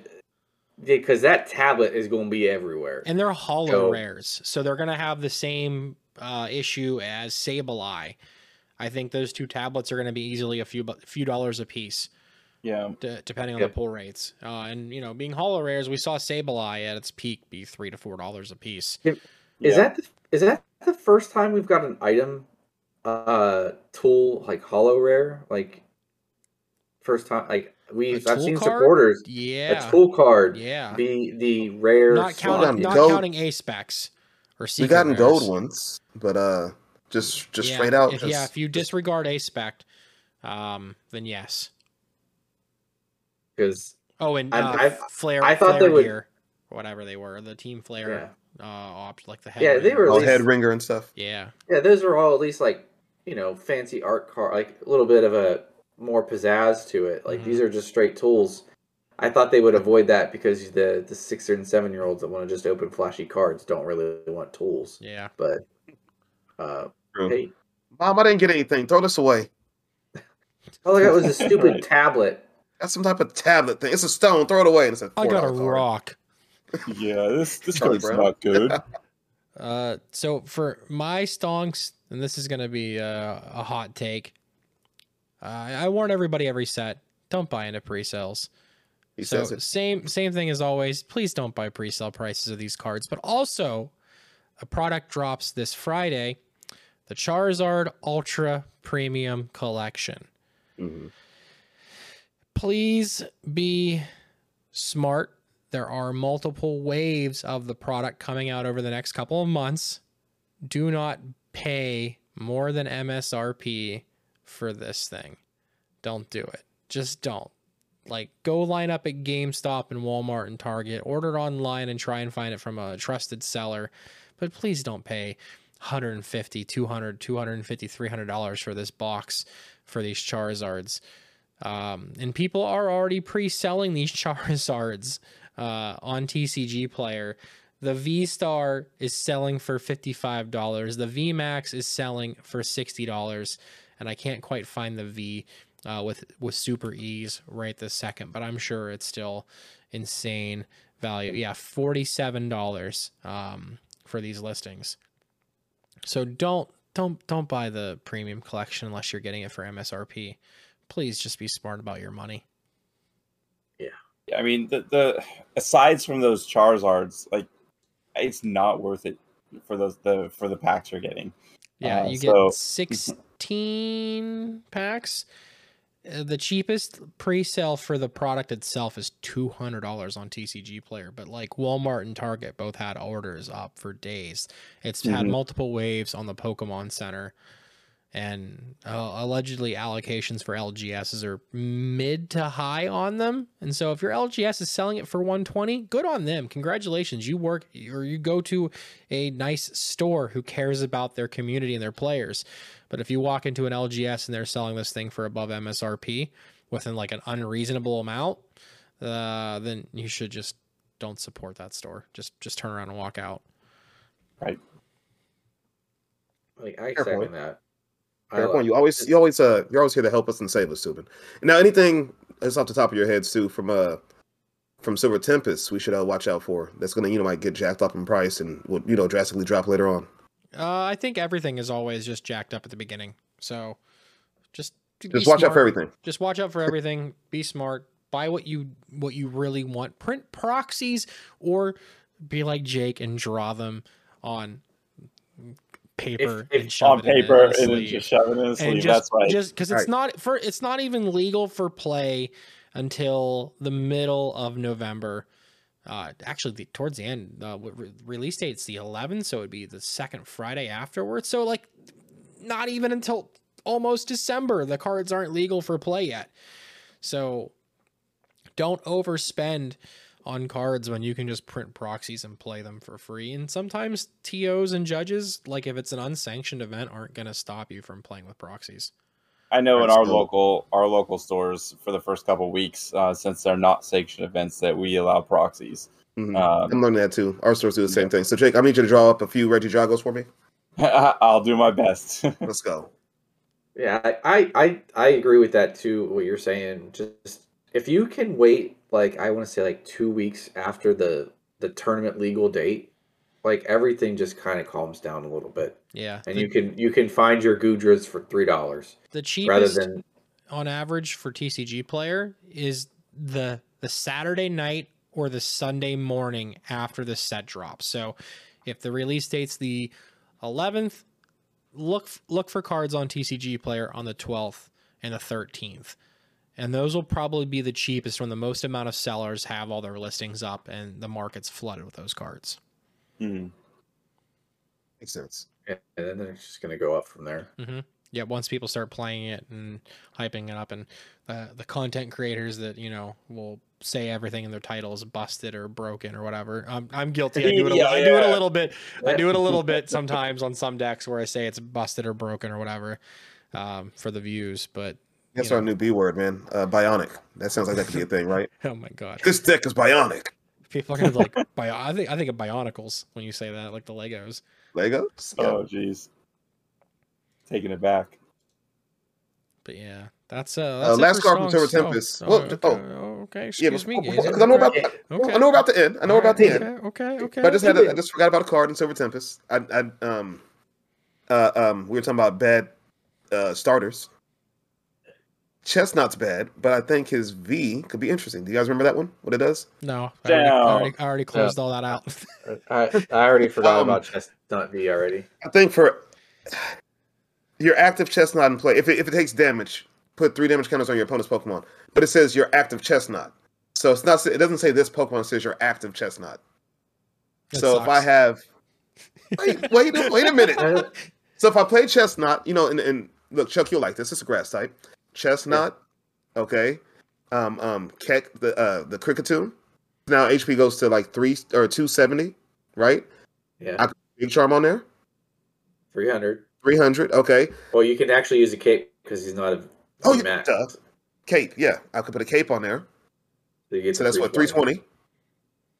because that tablet is going to be everywhere. and they're hollow So- rares, so they're gonna have the same uh, issue as Sableye. I think those two tablets are gonna be easily a few few dollars a piece. Yeah. d- depending on Yep. the pull rates. Uh, and you know, being hollow rares, we saw Sableye at its peak be three to four dollars a piece. Is Yeah. that the, is that the first time we've got an item uh tool like hollow rare like first time like we've I've seen card? supporters Yeah, a tool card yeah. be the rare Not slot. counting, Yeah, not gold. counting ACE SPECs or We secret gotten rares. gold once but uh, just just Yeah, straight out. If, yeah, if you disregard ACE SPEC, um, then yes. Because Oh, and I'm- uh, I've- flare. I thought flare they would- gear, or whatever they were, the team flare, uh, op, like the head. Yeah, they were at oh, least- head ringer and stuff. Yeah, yeah those are all at least like you know fancy art card like a little bit of a more pizzazz to it like Mhm. these are just straight tools I thought they would avoid that because the the six and seven year olds that want to just open flashy cards don't really want tools yeah. but uh True. hey Mom, I didn't get anything. Throw this away. all I got was a stupid tablet That's some type of tablet thing. It's a stone. Throw it away. And it's a I got a card. rock. Yeah, this this card's Brown. not good. Uh, so for my stonks, and this is gonna be uh, a hot take. Uh, I warn everybody every set: don't buy into pre-sales. He so says it. same same thing as always. Please don't buy pre-sale prices of these cards. But also, a product drops this Friday, the Charizard Ultra Premium Collection. Mhm. Please be smart. There are multiple waves of the product coming out over the next couple of months. Do not pay more than MSRP for this thing, don't do it. Just don't. Like, go line up at GameStop and Walmart and Target, order it online and try and find it from a trusted seller. But please don't pay 150 200 250 300 dollars for this box for these charizards um, and people are already pre-selling these charizards uh, on tcg player. The v star is selling for $55 the v max is selling for $60 and i can't quite find the v uh, with with super ease right this second but i'm sure it's still insane value. Yeah $47 um, for these listings. So don't don't don't buy the premium collection unless you're getting it for MSRP. Please just be smart about your money. Yeah. I mean, the, the aside from those Charizards, like it's not worth it for those the for the packs you're getting. Yeah, Uh, you so- get 16 packs. Uh, The cheapest pre-sale for the product itself is two hundred dollars on TCG Player, but like Walmart and Target both had orders up for days. It's had Mhm. multiple waves on the Pokemon Center, and uh, allegedly allocations for LGSs are mid to high on them. And so if your LGS is selling it for one twenty, good on them. Congratulations, you work or you go to a nice store who cares about their community and their players. But if you walk into an LGS and they're selling this thing for above MSRP within like an unreasonable amount, uh, then you should just don't support that store. Just just turn around and walk out. Right. Like I Fair second point. that. Fair I- point. You always, you always, uh, you're always here to help us and save us, St00ben. Now, anything that's off the top of your head, Stu, from uh, from Silver Tempest, we should uh, watch out for. That's gonna, you know, might get jacked up in price and will, you know, drastically drop later on. Uh, I think everything is always just jacked up at the beginning. So just Just watch out for everything. Just watch out for everything. Be smart. Buy what you what you really want. Print proxies or be like Jake and draw them on paper if- and shove on it in a paper and then just shove it in the and sleeve. just That's right. just because it's Right. not for it's not even legal for play until the middle of November. Uh, actually, the, towards the end, uh, w- re- release date's the 11th, so it'd be the second Friday afterwards. So like, not even until almost December, the cards aren't legal for play yet. So don't overspend on cards when you can just print proxies and play them for free. And sometimes TOs and judges, like if it's an unsanctioned event, aren't going to stop you from playing with proxies. I know in our Absolutely. local our local stores for the first couple weeks, uh, since they're not sanctioned events, that we allow proxies. Mhm. Um, I'm learning that too. Our stores do the same thing. So, Jake, I need you to draw up a few Regidragos for me. I'll do my best. Let's go. Yeah, I, I I I agree with that too. What you're saying, just if you can wait, like I want to say, like two weeks after the the tournament legal date, like everything just kind of calms down a little bit, Yeah. and the, you can you can find your Goodras for three dollars the cheapest rather than on average for TCG player is the the Saturday night or the Sunday morning after the set drops. So if the release date's the 11th, look look for cards on TCG player on the 12th and the 13th. And those will probably be the cheapest when the most amount of sellers have all their listings up and the market's flooded with those cards. Mhm. Makes sense. and then it's just gonna go up from there. Mm-hmm. yeah, once people start playing it and hyping it up, and the the content creators that you know will say everything in their title is busted or broken or whatever. I'm I'm guilty. I do it. A, Yeah, I do it a little bit. I do it a little bit sometimes on some decks where I say it's busted or broken or whatever um, for the views. But That's you our know, new B word, man. Uh, bionic. That sounds like that could be a thing, right? oh my god, This deck is bionic. people are gonna like bio. I think I think of Bionicles when you say that, like the Legos. Legos. Yeah. Oh, jeez. Taking it back. But yeah, that's uh. Uh, That's it last card from songs. Silver Oh, Tempest. Oh, Well, okay, oh. oh, okay. Yeah, Excuse me, because I know about Okay. I know about the end. I know about the end. Okay, okay, okay. But I just had a, I just forgot about a card in Silver Tempest. I, I um uh um we were talking about bad uh starters. Chesnaught's bad, but I think his V could be interesting. Do you guys remember that one? What it does? No, I already, I already, I already closed all that out. I I already forgot Um, about Chesnaught V already. I think for your active Chesnaught in play, if it, if it takes damage, put three damage counters on your opponent's Pokemon. But it says your active Chesnaught, so it's not. It doesn't say this Pokemon. It says your active Chesnaught. That so if I have, wait, wait, a- wait a minute. So if I play Chesnaught, you know, and, and look, Chuck, you'll like this. It's a grass type. Chesnaught, okay. Um, um, Keck, the uh, the Kricketune. Now HP goes to like three or two seventy, right? Yeah, I- Big Charm on there, three hundred. three hundred. Okay. Well, you can actually use a cape because he's not a Oh, yeah, max. duh. Cape. Yeah, I could put a cape on there. So, you So that's what 320. 320.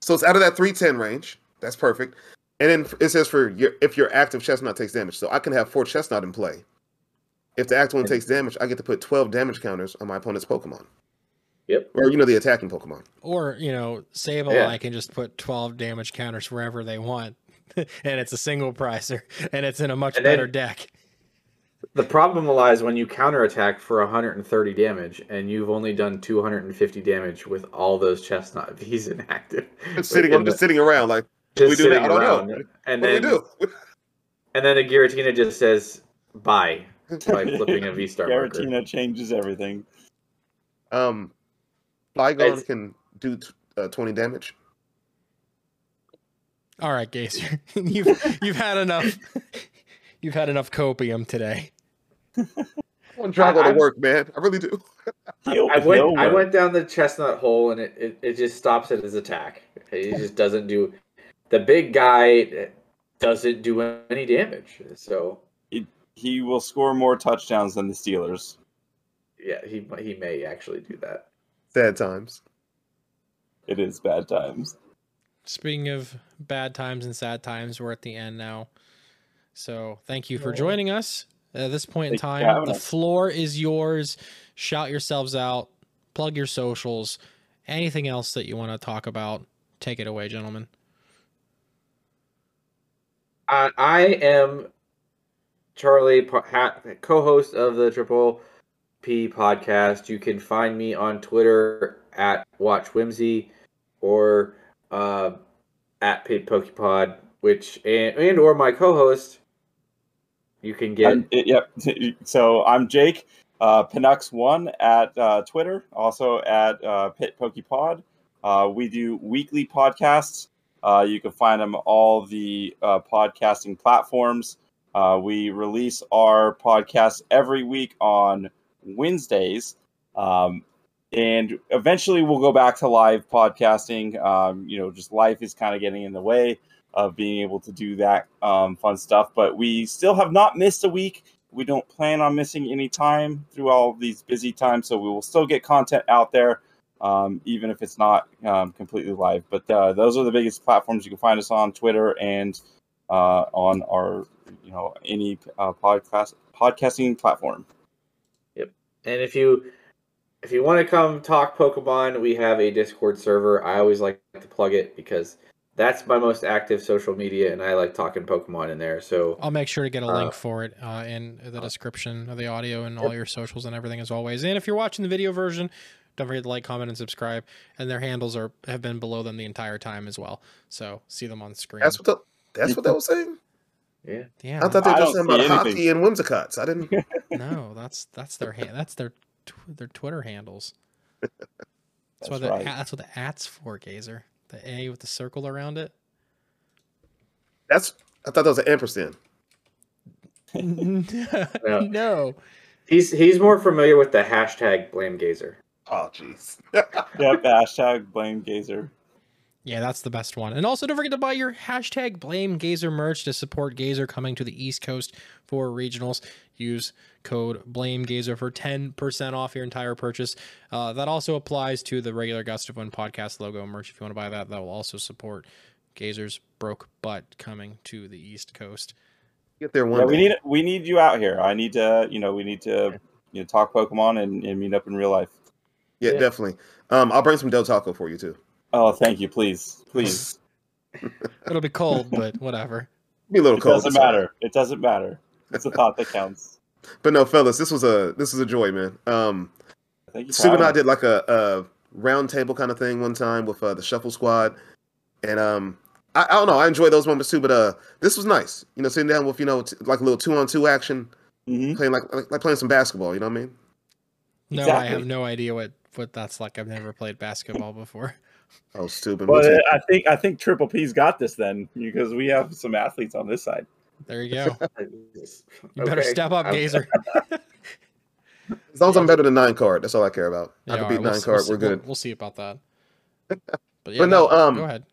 So it's out of that 310 range. That's perfect. And then it says for your if your active Chesnaught takes damage. So I can have four Chesnaught in play. If the active one takes damage, I get to put 12 damage counters on my opponent's Pokemon. Yep. Or you know the attacking Pokemon. Or, you know, Sableye Yeah. I can just put 12 damage counters wherever they want. and it's a single prizer and it's in a much And then- better deck. The problem lies when you counterattack for 130 damage and you've only done 250 damage with all those Chesnaught V's inactive. Just sitting, Like, I'm in just sitting around like, the- we just do that? sitting I don't know. around. And what then, do we do? and then a Giratina just says bye by flipping a V star marker. Giratina changes everything. Um, Flygon It's- can do t- uh, 20 damage. All right, Gazer. you've you've had enough you've had enough copium today. I want to try to go I- to work, man. I really do. I went. he'll I went down the Chesnaught hole, and it, it, it just stops at his attack. He just doesn't do. The big guy doesn't do any damage. So He will score more touchdowns than the Steelers. yeah, he he may actually do that. Bad times. It is bad times. Speaking of bad times and sad times, we're at the end now. So thank you for joining us. At this point in Thank you for time, the floor is yours. Shout yourselves out, plug your socials, anything else that you want to talk about. Take it away, gentlemen. I, I am Charlie, co-host of the Triple P podcast. You can find me on Twitter at Watch Whimsy or uh, at Pit Pokepod, which and, and or my co-host. You can get it- yep. So I'm Jake, uh, Penucks1 at uh, Twitter, also at uh, Pit Pokepod. Uh, we do weekly podcasts. Uh, you can find them all the uh, podcasting platforms. Uh, we release our podcast every week on Wednesdays. Um, and eventually we'll go back to live podcasting. Um, you know, just life is kind of getting in the way of being able to do that um, fun stuff. But we still have not missed a week. We don't plan on missing any time through all these busy times. So we will still get content out there, um, even if it's not um, completely live. But uh, those are the biggest platforms you can find us on Twitter and uh, on our, you know, any uh, podcast podcasting platform. Yep, and if you if you want to come talk Pokemon, we have a Discord server. I always like to plug it because that's my most active social media, and I like talking Pokemon in there. So I'll make sure to get a Uh, link for it uh, in the description of the audio and all your socials and everything as always. And if you're watching the video version, don't forget to like, comment, and subscribe. And their handles are have been below them the entire time as well. So see them on screen. That's what the, that's what that was saying. Yeah, yeah, I thought they I were just don't about see anything. hockey and whimsicots. I didn't. no, that's that's their hand. That's their tw- their Twitter handles. That's, That's why the right. that's what the at's for, Gazer. The A with the circle around it. That's. I thought that was an ampersand. no. no. he's he's more familiar with the hashtag Blame Gazer. Oh, jeez. Yep. Hashtag blame Gazer. Yeah, that's the best one. And also, don't forget to buy your hashtag Blame Gazer merch to support Gazer coming to the East Coast for regionals. Use code Blame Gazer for ten percent off your entire purchase. Uh, that also applies to the regular Gust of Wind podcast logo merch. If you want to buy that, that will also support Gazer's broke butt coming to the East Coast. Get there one Yeah, we need we need you out here. I need to, you know, we need to, you know, talk Pokemon and, and meet up in real life. yeah, Yeah. definitely. Um, I'll bring some Del Taco for you too. Oh, thank you, please, please. It'll be cold, but whatever. Be a little It cold. doesn't it's all right. matter. It doesn't matter. It's a thought that counts. But no, fellas, this was a this was a joy, man. Um, Thank you. Sue and I did like a, a round table kind of thing one time with uh, the Shuffle Squad, and um, I, I don't know, I enjoy those moments too. But uh, this was nice, you know, sitting down with you know t- like a little two on two action, Mhm. playing like, like like playing some basketball. You know what I mean? No, I have no idea what what that's like. I've never played basketball before. Oh, stupid. Well, What's it? I think I think Triple P's got this then because we have some athletes on this side. There you go. You better Okay. step up, I'm- Gazer. As long as I'm better than nine card, that's all I care about. Yeah, I can all beat right, we'll nine card. we'll, We're s- we'll- good. We'll, see about that. But, yeah, But no, um, go ahead.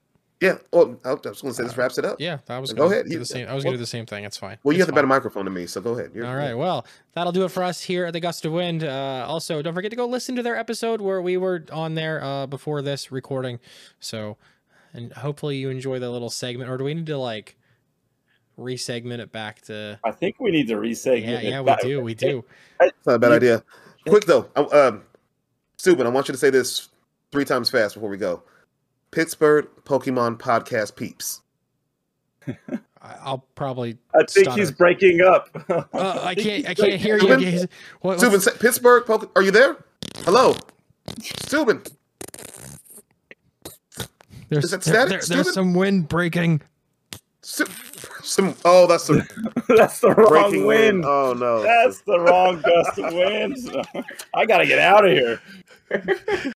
Yeah. Well, I was going to say this wraps it up. Yeah, I was go gonna ahead, Do the same. I was well- gonna do the same thing. It's fine. Well, you It's have the better microphone than me, so go ahead. You're, All right. Well, that'll do it for us here at the Gust of Wind. Uh, also, don't forget to go listen to their episode where we were on there uh, before this recording. So, and hopefully you enjoy the little segment. Or do we need to like re-segment it back to? I think we need to resegment. Yeah, it yeah, we back. do. We do. It's not a bad idea. Quick though, I- um, St00ben, I want you to say this three times fast before we go. Pittsburgh Pokemon Podcast peeps. I- I'll probably. I think stutter. he's breaking up. Uh, I can't. I can't hear you. St00ben? Gaze. What, St00ben, say- Pittsburgh Poke. Are you there? Hello, St00ben. there's, is that there- static, there- Steven? there's some wind breaking. Su- some. Oh, that's the That's the wrong wind. wind. Oh no. That's the wrong gust of wind. I gotta get out of here.